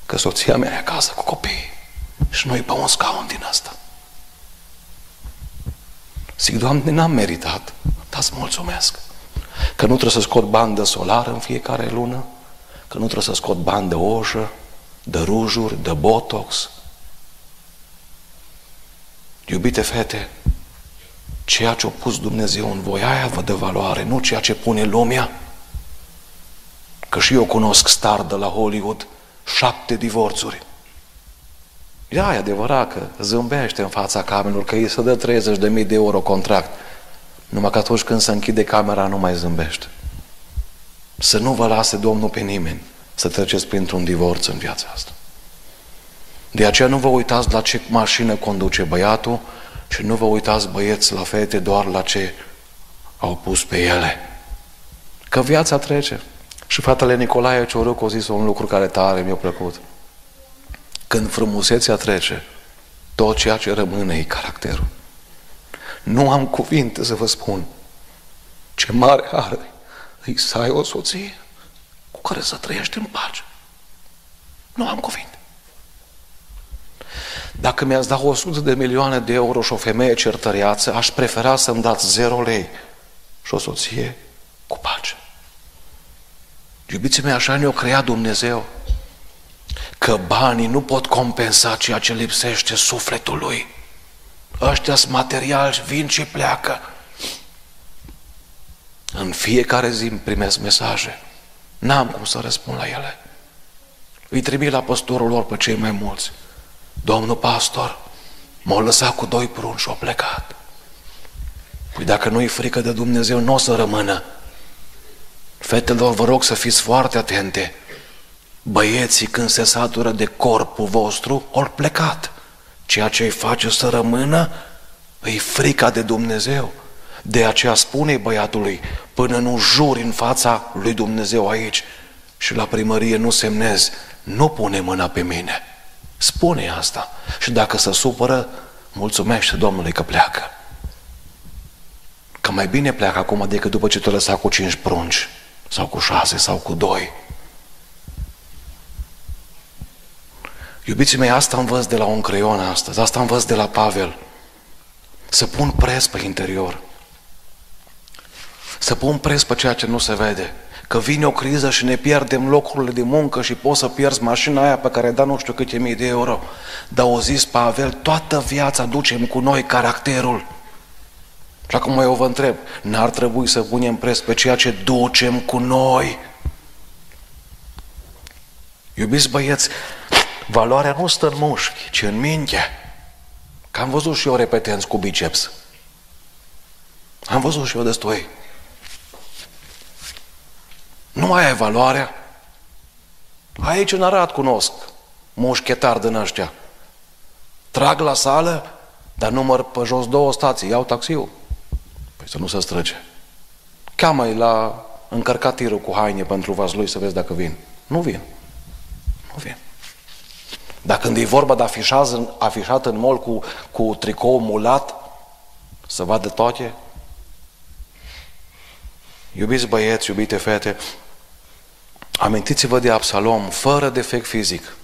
că soția mea e acasă cu copii și noi pe un scaun din asta. Zic, Doamne, n-am meritat, dar îți mulțumesc. Că nu trebuie să scot bani de solar în fiecare lună, că nu trebuie să scot bani de ojă, de rujuri, de botox. Iubite fete, ceea ce a pus Dumnezeu în voi, aia vă dă valoare, nu ceea ce pune lumea. Că și eu cunosc star de la Hollywood, șapte divorțuri. Da, e adevărat că zâmbește în fața camerelor, că îi se dă 30.000 de euro contract. Numai că atunci când se închide camera nu mai zâmbește. Să nu vă lase Domnul pe nimeni să treceți printr-un divorț în viața asta. De aceea nu vă uitați la ce mașină conduce băiatul și nu vă uitați băieți la fete doar la ce au pus pe ele. Că viața trece. Și fratele Nicolae Ciorâc a zis un lucru care tare mi-a plăcut. Când frumusețea trece, tot ceea ce rămâne e caracterul. Nu am cuvinte să vă spun ce mare are îi să ai o soție cu care să trăiești în pace. Nu am cuvinte. Dacă mi-ați dat 100 de milioane de euro și o femeie certăreață, aș prefera să-mi dați 0 lei și o soție cu pace. Iubiții mei, așa ne-o creat Dumnezeu că banii nu pot compensa ceea ce lipsește sufletului. Ăștia sunt materiali, vin și pleacă. În fiecare zi îmi primesc mesaje. N-am cum să răspund la ele. Îi trebuie la păstorul lor pe cei mai mulți. Domnul pastor m-a lăsat cu doi prunci și a plecat. Păi dacă nu-i frică de Dumnezeu, nu o să rămână. Fetelor, vă rog să fiți foarte atente. Băieții când se satură de corpul vostru, ori plecat. Ceea ce îi face să rămână, îi frica de Dumnezeu. De aceea spune băiatului, până nu juri în fața lui Dumnezeu aici și la primărie nu semnezi, nu pune mâna pe mine. Spune asta. Și dacă se supără, mulțumește Domnului că pleacă. Că mai bine pleacă acum decât după ce te lăsa cu cinci prunci, sau cu șase, sau cu doi. Iubiții mei, asta învăț de la un creion astăzi, asta învăț de la Pavel. Să pun preț pe interior. să pun preț pe ceea ce nu se vede. Că vine o criză și ne pierdem locurile de muncă și poți să pierzi mașina aia pe care ai dat nu știu câte mii de euro. Dar o zis Pavel, toată viața ducem cu noi caracterul. Și acum eu vă întreb, n-ar trebui să punem preț pe ceea ce ducem cu noi? Iubiți băieți, valoarea nu stă în mușchi, ci în minte. Că am văzut și eu repetenți cu biceps. Am văzut și eu destui. Nu mai ai valoarea. Aici în Arad cunosc mușchetar din ăștia. Trag la sală, dar număr pe jos două stații, iau taxiul. Păi să nu se străge. Cheamă-i la încărcat tirul cu haine pentru vaslui să vezi dacă vin. Nu vin. Nu vin. Dar când e vorba de afișat, afișat în mol cu, cu tricou mulat, să vadă toate, Iubiți băieți, iubite fete, amintiți-vă de Absalom, fără defect fizic.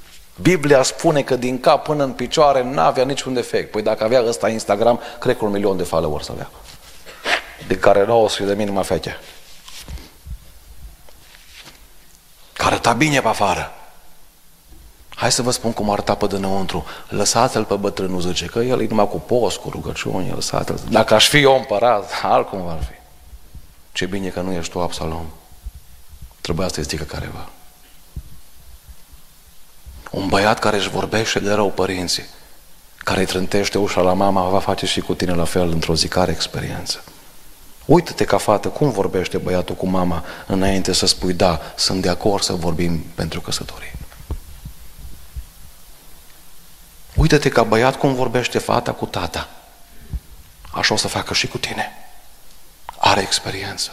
Biblia spune că din cap până în picioare n-avea niciun defect. Păi dacă avea ăsta Instagram, cred că un milion de followers avea. De care 900 de mii numai fete. Care arăta bine pe afară. Hai să vă spun cum arăta pe dinăuntru. Lăsați-l pe bătrânul, zice, că el e numai cu post, cu rugăciuni, lăsați-l. Dacă aș fi eu împărat, altcum ar fi. Ce bine că nu ești tu Absalom. Trebuia să te careva. Un băiat care își vorbește de rău părinții, care îi trântește ușa la mama, va face și cu tine la fel într-o zi care experiență. Uită-te ca fată cum vorbește băiatul cu mama înainte să spui da, sunt de acord să vorbim pentru căsătorie. Uită-te ca băiat cum vorbește fata cu tata. Așa o să facă și cu tine are experiență.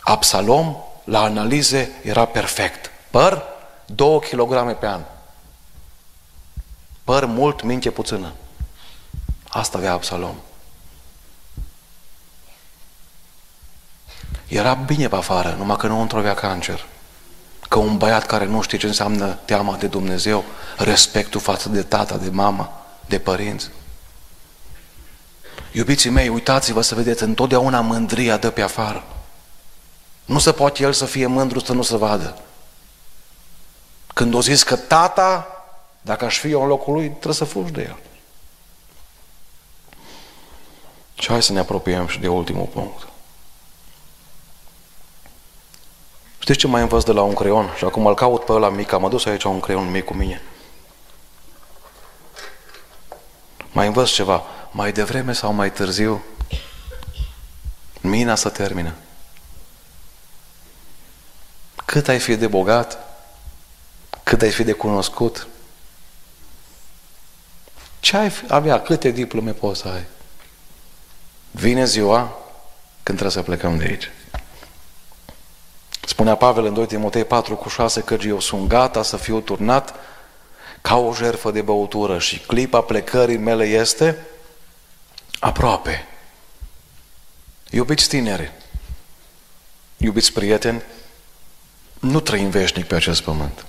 Absalom, la analize, era perfect. Păr, două kilograme pe an. Păr mult, minte puțină. Asta avea Absalom. Era bine pe afară, numai că nu într avea cancer. Că un băiat care nu știe ce înseamnă teama de Dumnezeu, respectul față de tata, de mama, de părinți, Iubiții mei, uitați-vă să vedeți, întotdeauna mândria dă pe afară. Nu se poate el să fie mândru să nu se vadă. Când o zis că tata, dacă aș fi eu în locul lui, trebuie să fugi de el. Și hai să ne apropiem și de ultimul punct. Știți ce mai învăț de la un creion? Și acum îl caut pe ăla mic, am adus aici un creion mic cu mine. Mai învăț ceva mai devreme sau mai târziu, mina să termină. Cât ai fi de bogat, cât ai fi de cunoscut, ce ai avea, câte diplome poți să ai. Vine ziua când trebuie să plecăm de aici. Spunea Pavel în 2 Timotei 4 cu 6 că eu sunt gata să fiu turnat ca o jerfă de băutură și clipa plecării mele este aproape. Iubiți tineri, iubiți prieteni, nu trăim veșnic pe acest pământ.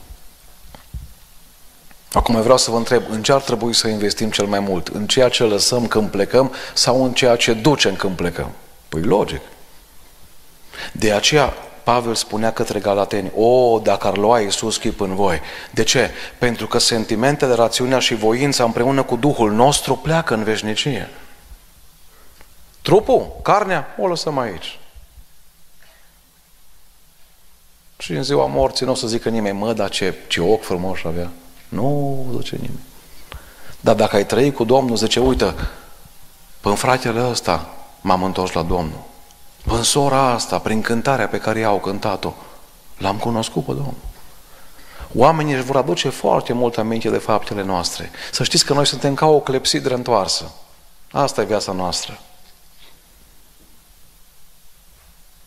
Acum vreau să vă întreb, în ce ar trebui să investim cel mai mult? În ceea ce lăsăm când plecăm sau în ceea ce ducem când plecăm? Păi logic. De aceea Pavel spunea către Galateni, o, dacă ar lua Iisus chip în voi. De ce? Pentru că sentimentele, rațiunea și voința împreună cu Duhul nostru pleacă în veșnicie. Trupul, carnea, o lăsăm aici. Și în ziua morții nu o să zică nimeni, mă, dar ce, ce ochi frumos avea. Nu zice nimeni. Dar dacă ai trăit cu Domnul, zice, uite, până fratele ăsta m-am întors la Domnul. În sora asta, prin cântarea pe care i-au cântat-o, l-am cunoscut pe Domnul. Oamenii își vor aduce foarte mult aminte de faptele noastre. Să știți că noi suntem ca o clepsidră întoarsă. Asta e viața noastră.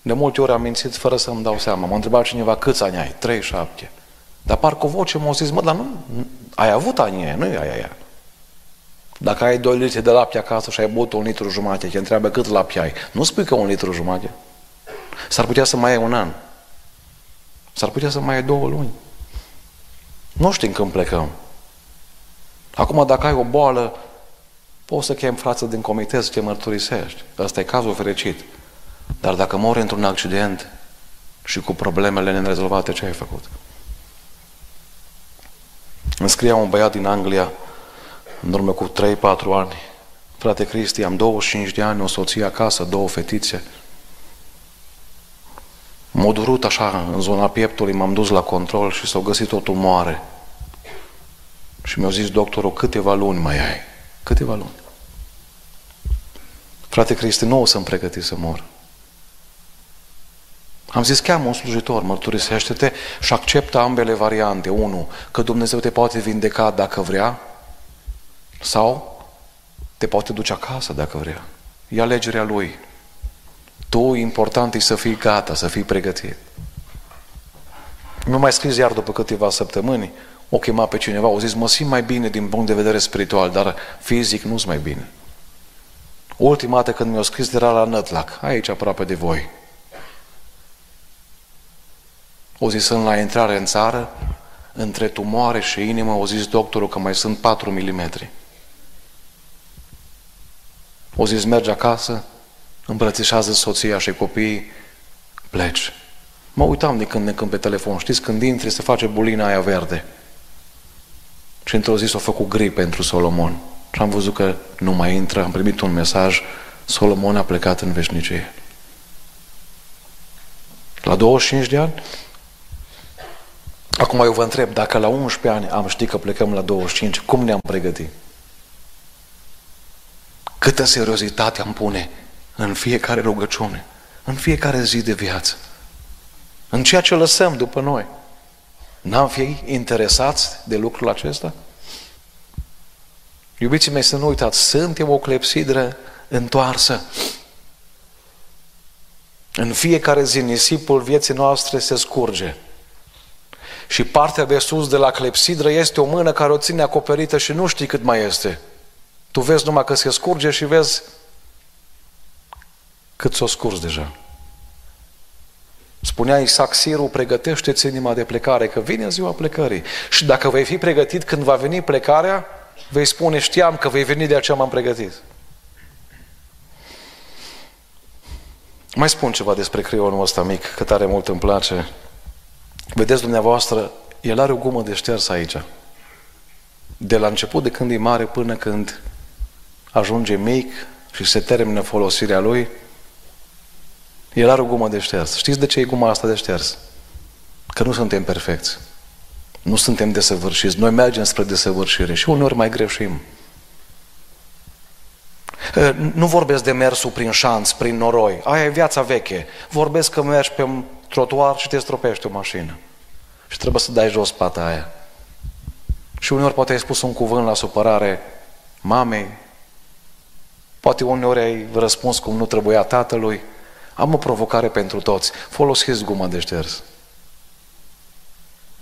De multe ori am mințit fără să-mi dau seama. M-a întrebat cineva câți ani ai? 37. Dar parcă o voce m-a zis, mă, dar nu, ai avut ani aia, nu e aia, aia. Dacă ai 2 litri de lapte acasă și ai băut un litru jumate, te întreabă cât lapte ai. Nu spui că un litru jumate. S-ar putea să mai ai un an. S-ar putea să mai ai două luni. Nu știm când plecăm. Acum, dacă ai o boală, poți să chem frață din comitet să te mărturisești. Ăsta e cazul fericit. Dar dacă mori într-un accident și cu problemele nerezolvate, ce ai făcut? Îmi scria un băiat din Anglia, în urmă cu 3-4 ani, frate Cristi, am 25 de ani, o soție acasă, două fetițe. M-a durut așa în zona pieptului, m-am dus la control și s-au găsit o tumoare. Și mi-a zis doctorul, câteva luni mai ai. Câteva luni. Frate Cristi, nu o să-mi pregăti să mor. Am zis, cheamă un slujitor, mărturisește-te și acceptă ambele variante. Unu, că Dumnezeu te poate vindeca dacă vrea, sau te poate duce acasă dacă vrea. E alegerea Lui. Tu, important e să fii gata, să fii pregătit. Nu mai scris iar după câteva săptămâni, o chema pe cineva, o zis, mă simt mai bine din punct de vedere spiritual, dar fizic nu-s mai bine. Ultima dată când mi-a scris era la Nătlac, aici aproape de voi. O zis sunt la intrare în țară, între tumoare și inimă, o zis doctorul că mai sunt 4 mm. O zis merge acasă, îmbrățișează soția și copiii, pleci. Mă uitam de când ne când pe telefon, știți, când intri se face bulina aia verde. Și într-o zi s-a făcut gri pentru Solomon. Și am văzut că nu mai intră, am primit un mesaj, Solomon a plecat în veșnicie. La 25 de ani? Acum eu vă întreb, dacă la 11 ani am ști că plecăm la 25, cum ne-am pregătit? Câtă seriozitate am pune în fiecare rugăciune, în fiecare zi de viață, în ceea ce lăsăm după noi. N-am fi interesați de lucrul acesta? Iubiții mei, să nu uitați, suntem o clepsidră întoarsă. În fiecare zi nisipul vieții noastre se scurge. Și partea de sus de la clepsidră este o mână care o ține acoperită și nu știi cât mai este. Tu vezi numai că se scurge și vezi cât s-o scurs deja. Spunea Isaac Siru, pregătește-ți inima de plecare, că vine ziua plecării. Și dacă vei fi pregătit când va veni plecarea, vei spune, știam că vei veni, de aceea m-am pregătit. Mai spun ceva despre creionul ăsta mic, că tare mult îmi place. Vedeți dumneavoastră, el are o gumă de șters aici. De la început, de când e mare, până când ajunge mic și se termină folosirea lui, el are o gumă de șters. Știți de ce e guma asta de șters? Că nu suntem perfecți. Nu suntem desăvârșiți. Noi mergem spre desăvârșire și uneori mai greșim. Nu vorbesc de mersul prin șanț, prin noroi. Aia e viața veche. Vorbesc că mergi pe un trotuar și te stropește o mașină. Și trebuie să dai jos pata aia. Și uneori poate ai spus un cuvânt la supărare mamei, poate uneori ai răspuns cum nu trebuia tatălui. Am o provocare pentru toți. Folosiți guma de șters.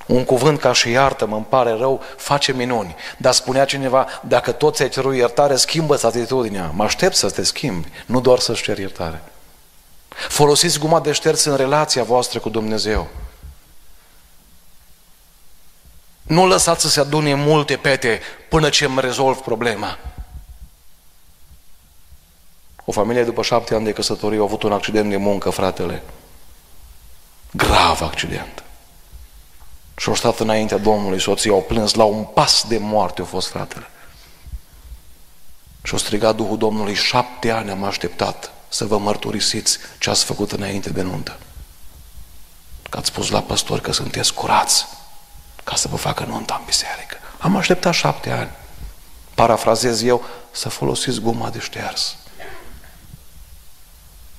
Un cuvânt ca și iartă-mă, îmi pare rău, face minuni. Dar spunea cineva, dacă toți ai cerut iertare, schimbă-ți atitudinea. Mă aștept să te schimbi, nu doar să-ți cer iertare. Folosiți guma de șterți în relația voastră cu Dumnezeu. Nu lăsați să se adune multe pete până ce îmi rezolv problema. O familie după șapte ani de căsătorie a avut un accident de muncă, fratele. Grav accident. Și au stat înaintea Domnului, soții au plâns la un pas de moarte, a fost fratele. Și au strigat Duhul Domnului, șapte ani am așteptat să vă mărturisiți ce ați făcut înainte de nuntă. Că ați spus la păstori că sunteți curați ca să vă facă nunta în biserică. Am așteptat șapte ani. Parafrazez eu, să folosiți guma de șters.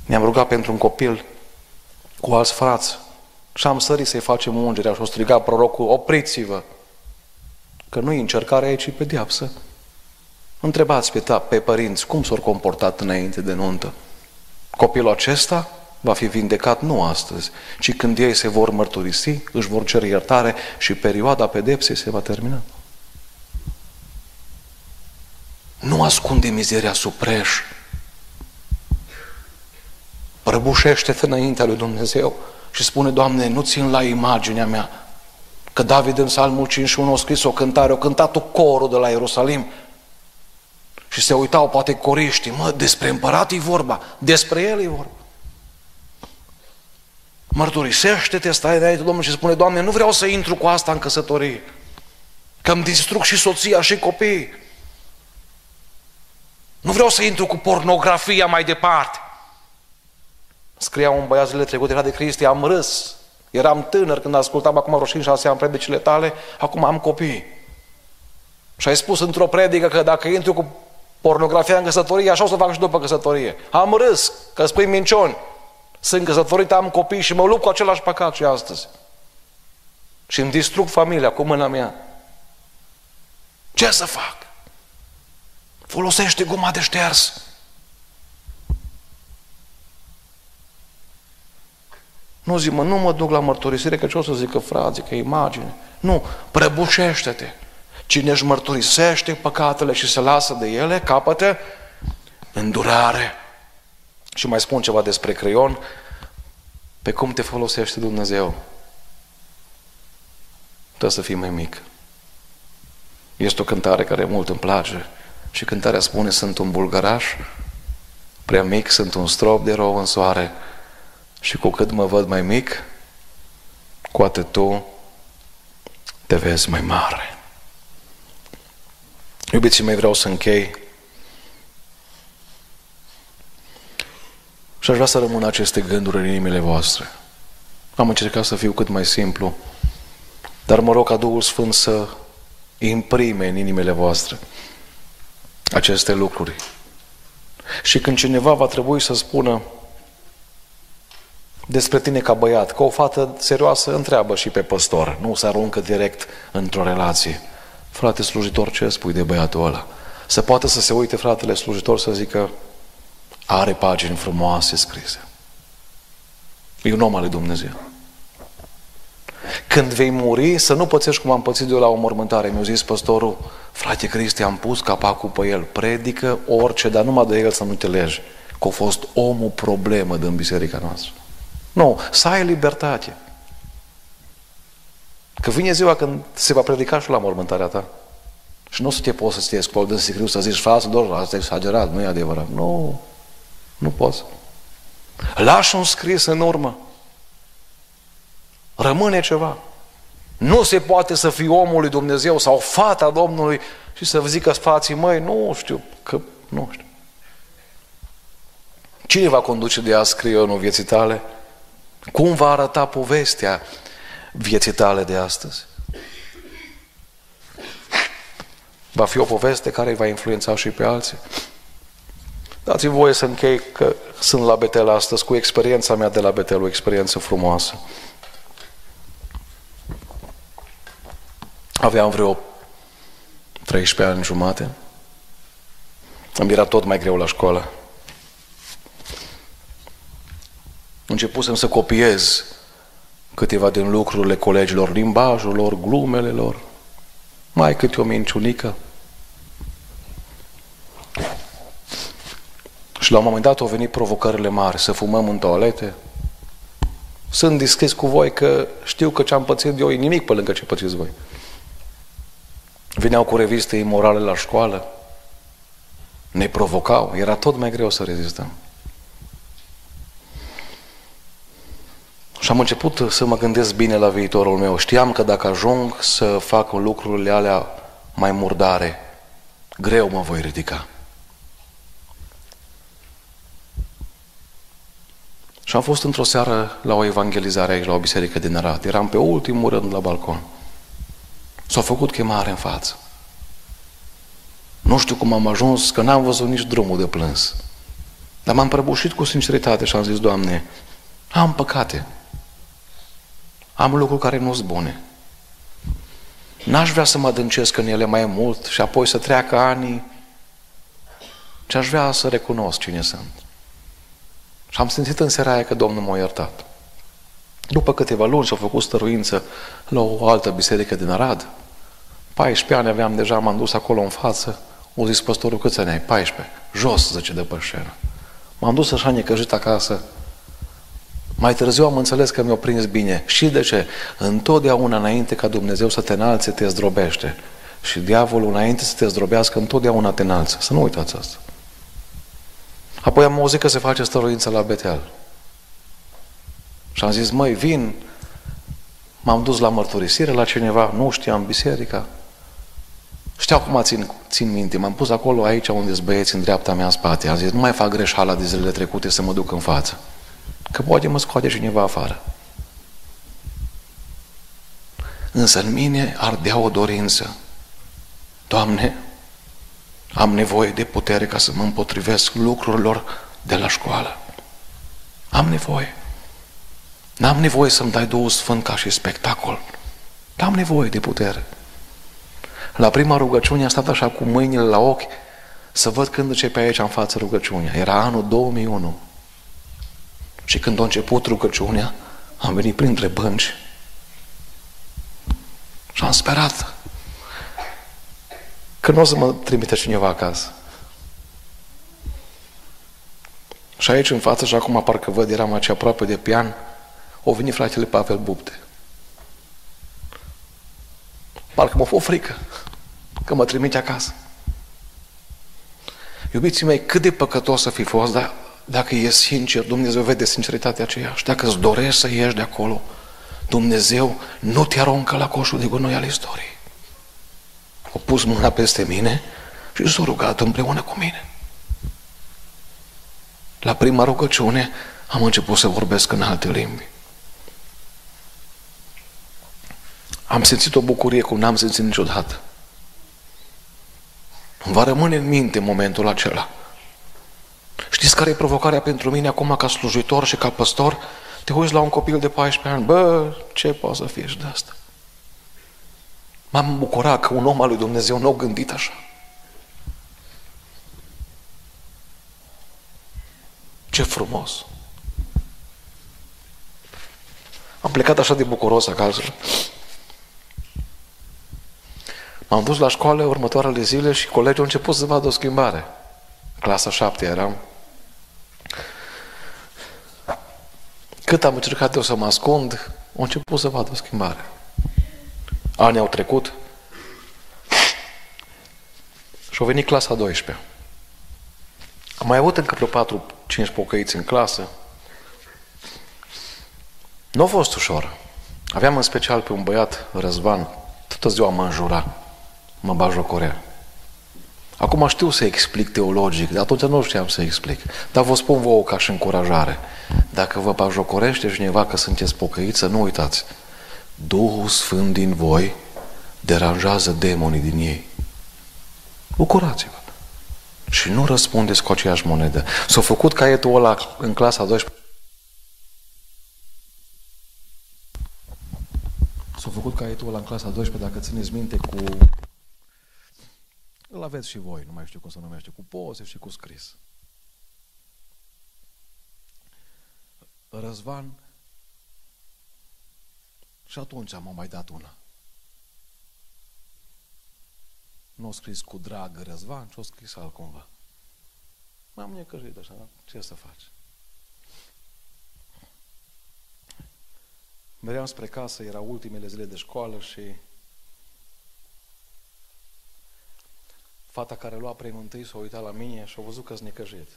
Ne-am rugat pentru un copil cu alți frați și am sărit să-i facem ungerea și o striga prorocul, opriți-vă! Că nu e încercarea aici, e pedeapsă. Întrebați pe, ta, pe părinți cum s-au comportat înainte de nuntă. Copilul acesta va fi vindecat nu astăzi, ci când ei se vor mărturisi, își vor cere iertare și perioada pedepsei se va termina. Nu ascunde mizeria sub preș. Prăbușește-te înaintea lui Dumnezeu și spune, Doamne, nu țin la imaginea mea. Că David în Psalmul 51 a scris o cântare, o cântat-o corul de la Ierusalim și se uitau poate coriștii, mă, despre împărat e vorba, despre el e vorba. Mărturisește-te, stai înainte Domnului și spune, Doamne, nu vreau să intru cu asta în căsătorie. Că îmi distrug și soția și copiii. Nu vreau să intru cu pornografia mai departe. Scria un băiat zilele trecute, era de Cristi, am râs. Eram tânăr când ascultam acum vreo 5 6 ani predicile tale, acum am copii. Și ai spus într-o predică că dacă intru cu pornografia în căsătorie, așa o să fac și după căsătorie. Am râs, că spui minciuni. Sunt căsătorit, am copii și mă lupt cu același păcat și astăzi. Și îmi distrug familia cu mâna mea. Ce să fac? Folosește guma de șters. Nu zi, mă, nu mă duc la mărturisire, că ce o să zică frații, că e imagine. Nu, prăbușește-te. Cine își mărturisește păcatele și se lasă de ele, capătă îndurare. Și mai spun ceva despre creion, pe cum te folosește Dumnezeu. Trebuie să fii mai mic. Este o cântare care mult îmi place și cântarea spune sunt un bulgăraș, prea mic, sunt un strop de rou în soare și cu cât mă văd mai mic, cu atât tu te vezi mai mare. Iubiții mei, vreau să închei și aș vrea să rămână aceste gânduri în inimile voastre. Am încercat să fiu cât mai simplu, dar mă rog ca Duhul Sfânt să imprime în inimile voastre aceste lucruri. Și când cineva va trebui să spună despre tine ca băiat, că o fată serioasă întreabă și pe păstor, nu se aruncă direct într-o relație. Frate slujitor, ce spui de băiatul ăla? Se poate să se uite fratele slujitor să zică are pagini frumoase scrise. E un om al lui Dumnezeu. Când vei muri, să nu pățești cum am pățit eu la o mormântare. Mi-a zis păstorul, frate Cristi, am pus capacul pe el, predică orice, dar numai de el să nu te legi. Că a fost omul problemă din biserica noastră. Nu, să ai libertate. Că vine ziua când se va predica și la mormântarea ta. Și nu o să te poți să te scoli din sicriu să zici, frate, doar asta e exagerat, nu e adevărat. Nu, nu poți. Lași un scris în urmă. Rămâne ceva. Nu se poate să fii omul lui Dumnezeu sau fata Domnului și să zică fații măi, nu știu, că nu știu. Cine va conduce de a scrie în vieții tale? Cum va arăta povestea vieții tale de astăzi? Va fi o poveste care va influența și pe alții. Dați-mi voie să închei că sunt la Betel astăzi cu experiența mea de la Betel, o experiență frumoasă. Aveam vreo 13 ani jumate. Îmi era tot mai greu la școală. Începusem să copiez câteva din lucrurile colegilor, limbajul lor, glumele lor, mai câte o minciunică. Și la un moment dat au venit provocările mari, să fumăm în toalete. Sunt deschis cu voi că știu că ce am pățit eu e nimic pe lângă ce pățiți voi. Vineau cu reviste imorale la școală, ne provocau, era tot mai greu să rezistăm. Și am început să mă gândesc bine la viitorul meu. Știam că dacă ajung să fac lucrurile alea mai murdare, greu mă voi ridica. Și am fost într-o seară la o evangelizare aici, la o biserică din Arad. Eram pe ultimul rând la balcon. S-a făcut chemare în față. Nu știu cum am ajuns, că n-am văzut nici drumul de plâns. Dar m-am prăbușit cu sinceritate și am zis, Doamne, am păcate. Am lucruri care nu sunt bune. N-aș vrea să mă adâncesc în ele mai mult și apoi să treacă ani, ci aș vrea să recunosc cine sunt. Și am simțit în seara aia că Domnul m-a iertat. După câteva luni și-a făcut stăruință la o altă biserică din Arad. 14 ani aveam deja, m-am dus acolo în față. O zis păstorul, câți ani ai? 14. Jos, zice de pe scenă. M-am dus așa necăjit acasă. Mai târziu am înțeles că mi-o prins bine. Și de ce? Întotdeauna înainte ca Dumnezeu să te înalțe, te zdrobește. Și diavolul înainte să te zdrobească, întotdeauna te înalță. Să nu uitați asta. Apoi am auzit că se face stăruință la Betel. Și am zis, măi, vin, m-am dus la mărturisire la cineva, nu știam biserica. Știu acum țin, țin minte, m-am pus acolo aici unde sunt băieți în dreapta mea în spate. Am zis, nu mai fac greșeala de zilele trecute să mă duc în față. Că poate mă scoate cineva afară. Însă în mine ardea o dorință. Doamne, am nevoie de putere ca să mă împotrivesc lucrurilor de la școală. Am nevoie. N-am nevoie să-mi dai Duhul Sfânt ca și spectacol. Am nevoie de putere. La prima rugăciune am stat așa cu mâinile la ochi să văd când începe aici în față rugăciunea. Era anul 2001. Și când a început rugăciunea, am venit printre bănci și am sperat că nu o să mă trimite cineva acasă. Și aici în față, și acum parcă văd, eram aici aproape de pian, o venit fratele Pavel Bupte. Parcă m-a fost frică că mă trimite acasă. Iubiții mei, cât de păcătos să fi fost, dar dacă e sincer, Dumnezeu vede sinceritatea aceea și dacă îți dorești să ieși de acolo, Dumnezeu nu te aruncă la coșul de gunoi al istoriei. A pus mâna peste mine și s-a rugat împreună cu mine. La prima rugăciune am început să vorbesc în alte limbi. Am simțit o bucurie cum n-am simțit niciodată. Îmi va rămâne în minte momentul acela. Știți care e provocarea pentru mine acum ca slujitor și ca păstor? Te uiți la un copil de 14 ani, bă, ce poate să fie și de asta? M-am bucurat că un om al lui Dumnezeu nu a gândit așa. Ce frumos! Am plecat așa de bucuros acasă. M-am dus la școală următoarele zile și colegii au început să vadă o schimbare. Clasa 7 eram. Cât am încercat eu să mă ascund, au început să vadă o schimbare. Anii au trecut și au venit clasa 12. Am mai avut încă vreo 4-5 pocăiți în clasă. Nu a fost ușor. Aveam în special pe un băiat, Răzvan, toată ziua mă înjura, mă bajocorea. Acum știu să explic teologic, dar atunci nu știam să explic. Dar vă spun vouă ca și încurajare. Dacă vă bajocorește cineva că sunteți pocăiți, să nu uitați. Duhul Sfânt din voi deranjează demonii din ei. Bucurați-vă. Și nu răspundeți cu aceeași monedă. S-a făcut caietul ăla în clasa 12. S-a făcut caietul ăla în clasa 12, dacă țineți minte, cu... Îl aveți și voi, nu mai știu cum se numește, cu poze și cu scris. Răzvan și atunci am mai dat una. Nu o scris cu drag Răzvan, ci o scris altcumva. M-am necăjit așa, ce să faci? Meream spre casă, era ultimele zile de școală și fata care lua primul întâi s-a uitat la mine și a văzut că-s necăjit.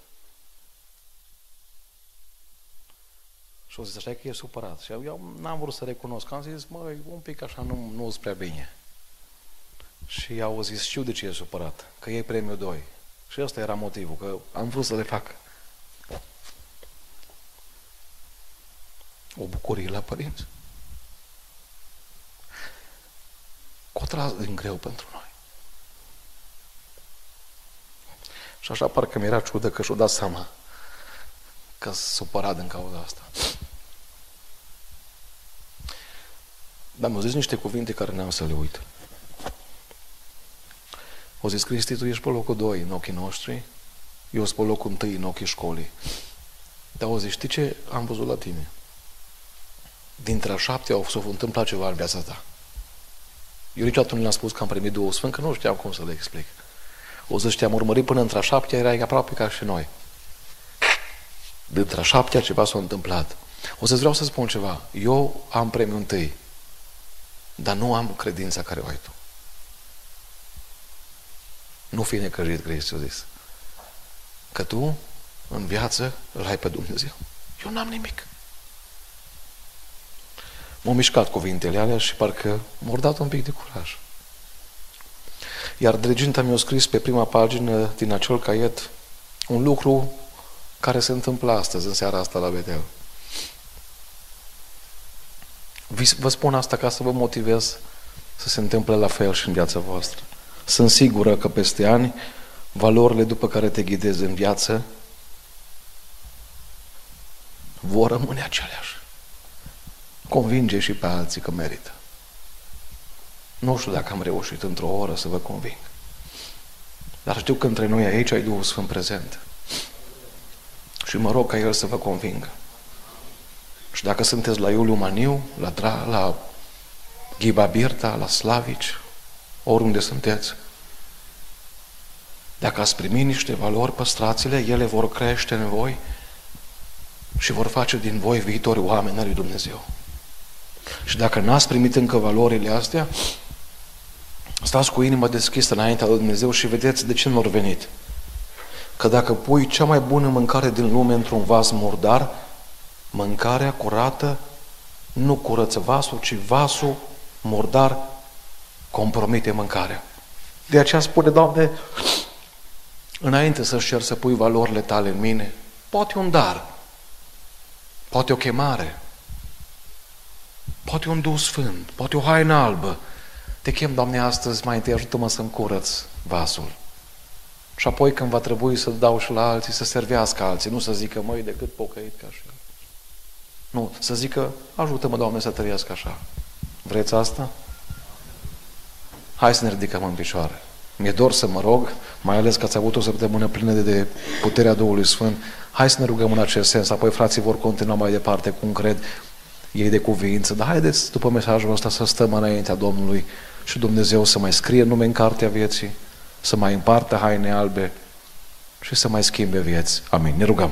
Și a zis așa că e supărat. Și eu n-am vrut să recunosc. Am zis, măi, un pic așa nu, nu prea bine. Și au zis, știu de ce e supărat, că e premiul 2. Și ăsta era motivul, că am vrut să le fac. O bucurie la părinți. Cu tras din greu pentru noi. Și așa parcă mi-era ciudă că și-o dat seama că s-a supărat din cauza asta. Dar mi-au zis niște cuvinte care n-am să le uit. O zis, Cristi, tu ești pe locul 2 în ochii noștri, eu sunt pe locul 1 în ochii școlii. Dar o zis, știi ce am văzut la tine? Dintre a șapte au s-a întâmplat ceva în viața ta. Eu niciodată nu le-am spus că am primit Duhul Sfânt, că nu știam cum să le explic. O zis, te-am urmărit până între a șaptea, erai aproape ca și noi. Dintre a șaptea ceva s-a întâmplat. O să vreau să spun ceva. Eu am premiul întâi, dar nu am credința care o ai tu. Nu fi necăjit, Hristos zis. Că tu, în viață, îl ai pe Dumnezeu. Eu n-am nimic. M-au mișcat cuvintele alea și parcă m-au dat un pic de curaj. Iar diriginta mi-a scris pe prima pagină din acel caiet un lucru care se întâmplă astăzi, în seara asta la Betel. Vă spun asta ca să vă motivez să se întâmple la fel și în viața voastră. Sunt sigură că peste ani, valorile după care te ghidezi în viață vor rămâne aceleași. Convinge și pe alții că merită. Nu știu dacă am reușit într-o oră să vă conving. Dar știu că între noi aici ai Duhul Sfânt prezent. Și mă rog ca El să vă convingă. Și dacă sunteți la Iuliu Maniu, la, Dra, la Ghiba Birta, la Slavici, oriunde sunteți, dacă ați primit niște valori, păstrați-le, ele vor crește în voi și vor face din voi viitori oameni al lui Dumnezeu. Și dacă n-ați primit încă valorile astea, stați cu inima deschisă înaintea lui Dumnezeu și vedeți de ce nu au venit. Că dacă pui cea mai bună mâncare din lume într-un vas murdar, mâncarea curată nu curăță vasul, ci vasul murdar compromite mâncarea. De aceea spune, Doamne, înainte să-și cer să pui valorile tale în mine, poate un dar, poate o chemare, poate un dus sfânt, poate o haină albă. Te chem, Doamne, astăzi, mai întâi ajută-mă să-mi curăț vasul. Și apoi când va trebui să dau și la alții, să servească alții, nu să zică, măi, decât pocăit ca și el. Nu, să zică, ajută-mă, Doamne, să trăiesc așa. Vreți asta? Hai să ne ridicăm în picioare. Mi-e dor să mă rog, mai ales că ați avut o săptămână plină de, de puterea Duhului Sfânt. Hai să ne rugăm în acest sens, apoi frații vor continua mai departe cum cred ei de cuvință. Dar haideți, după mesajul ăsta, să stăm înaintea Domnului și Dumnezeu să mai scrie nume în cartea vieții, să mai împartă haine albe și să mai schimbe vieți. Amin. Ne rugăm.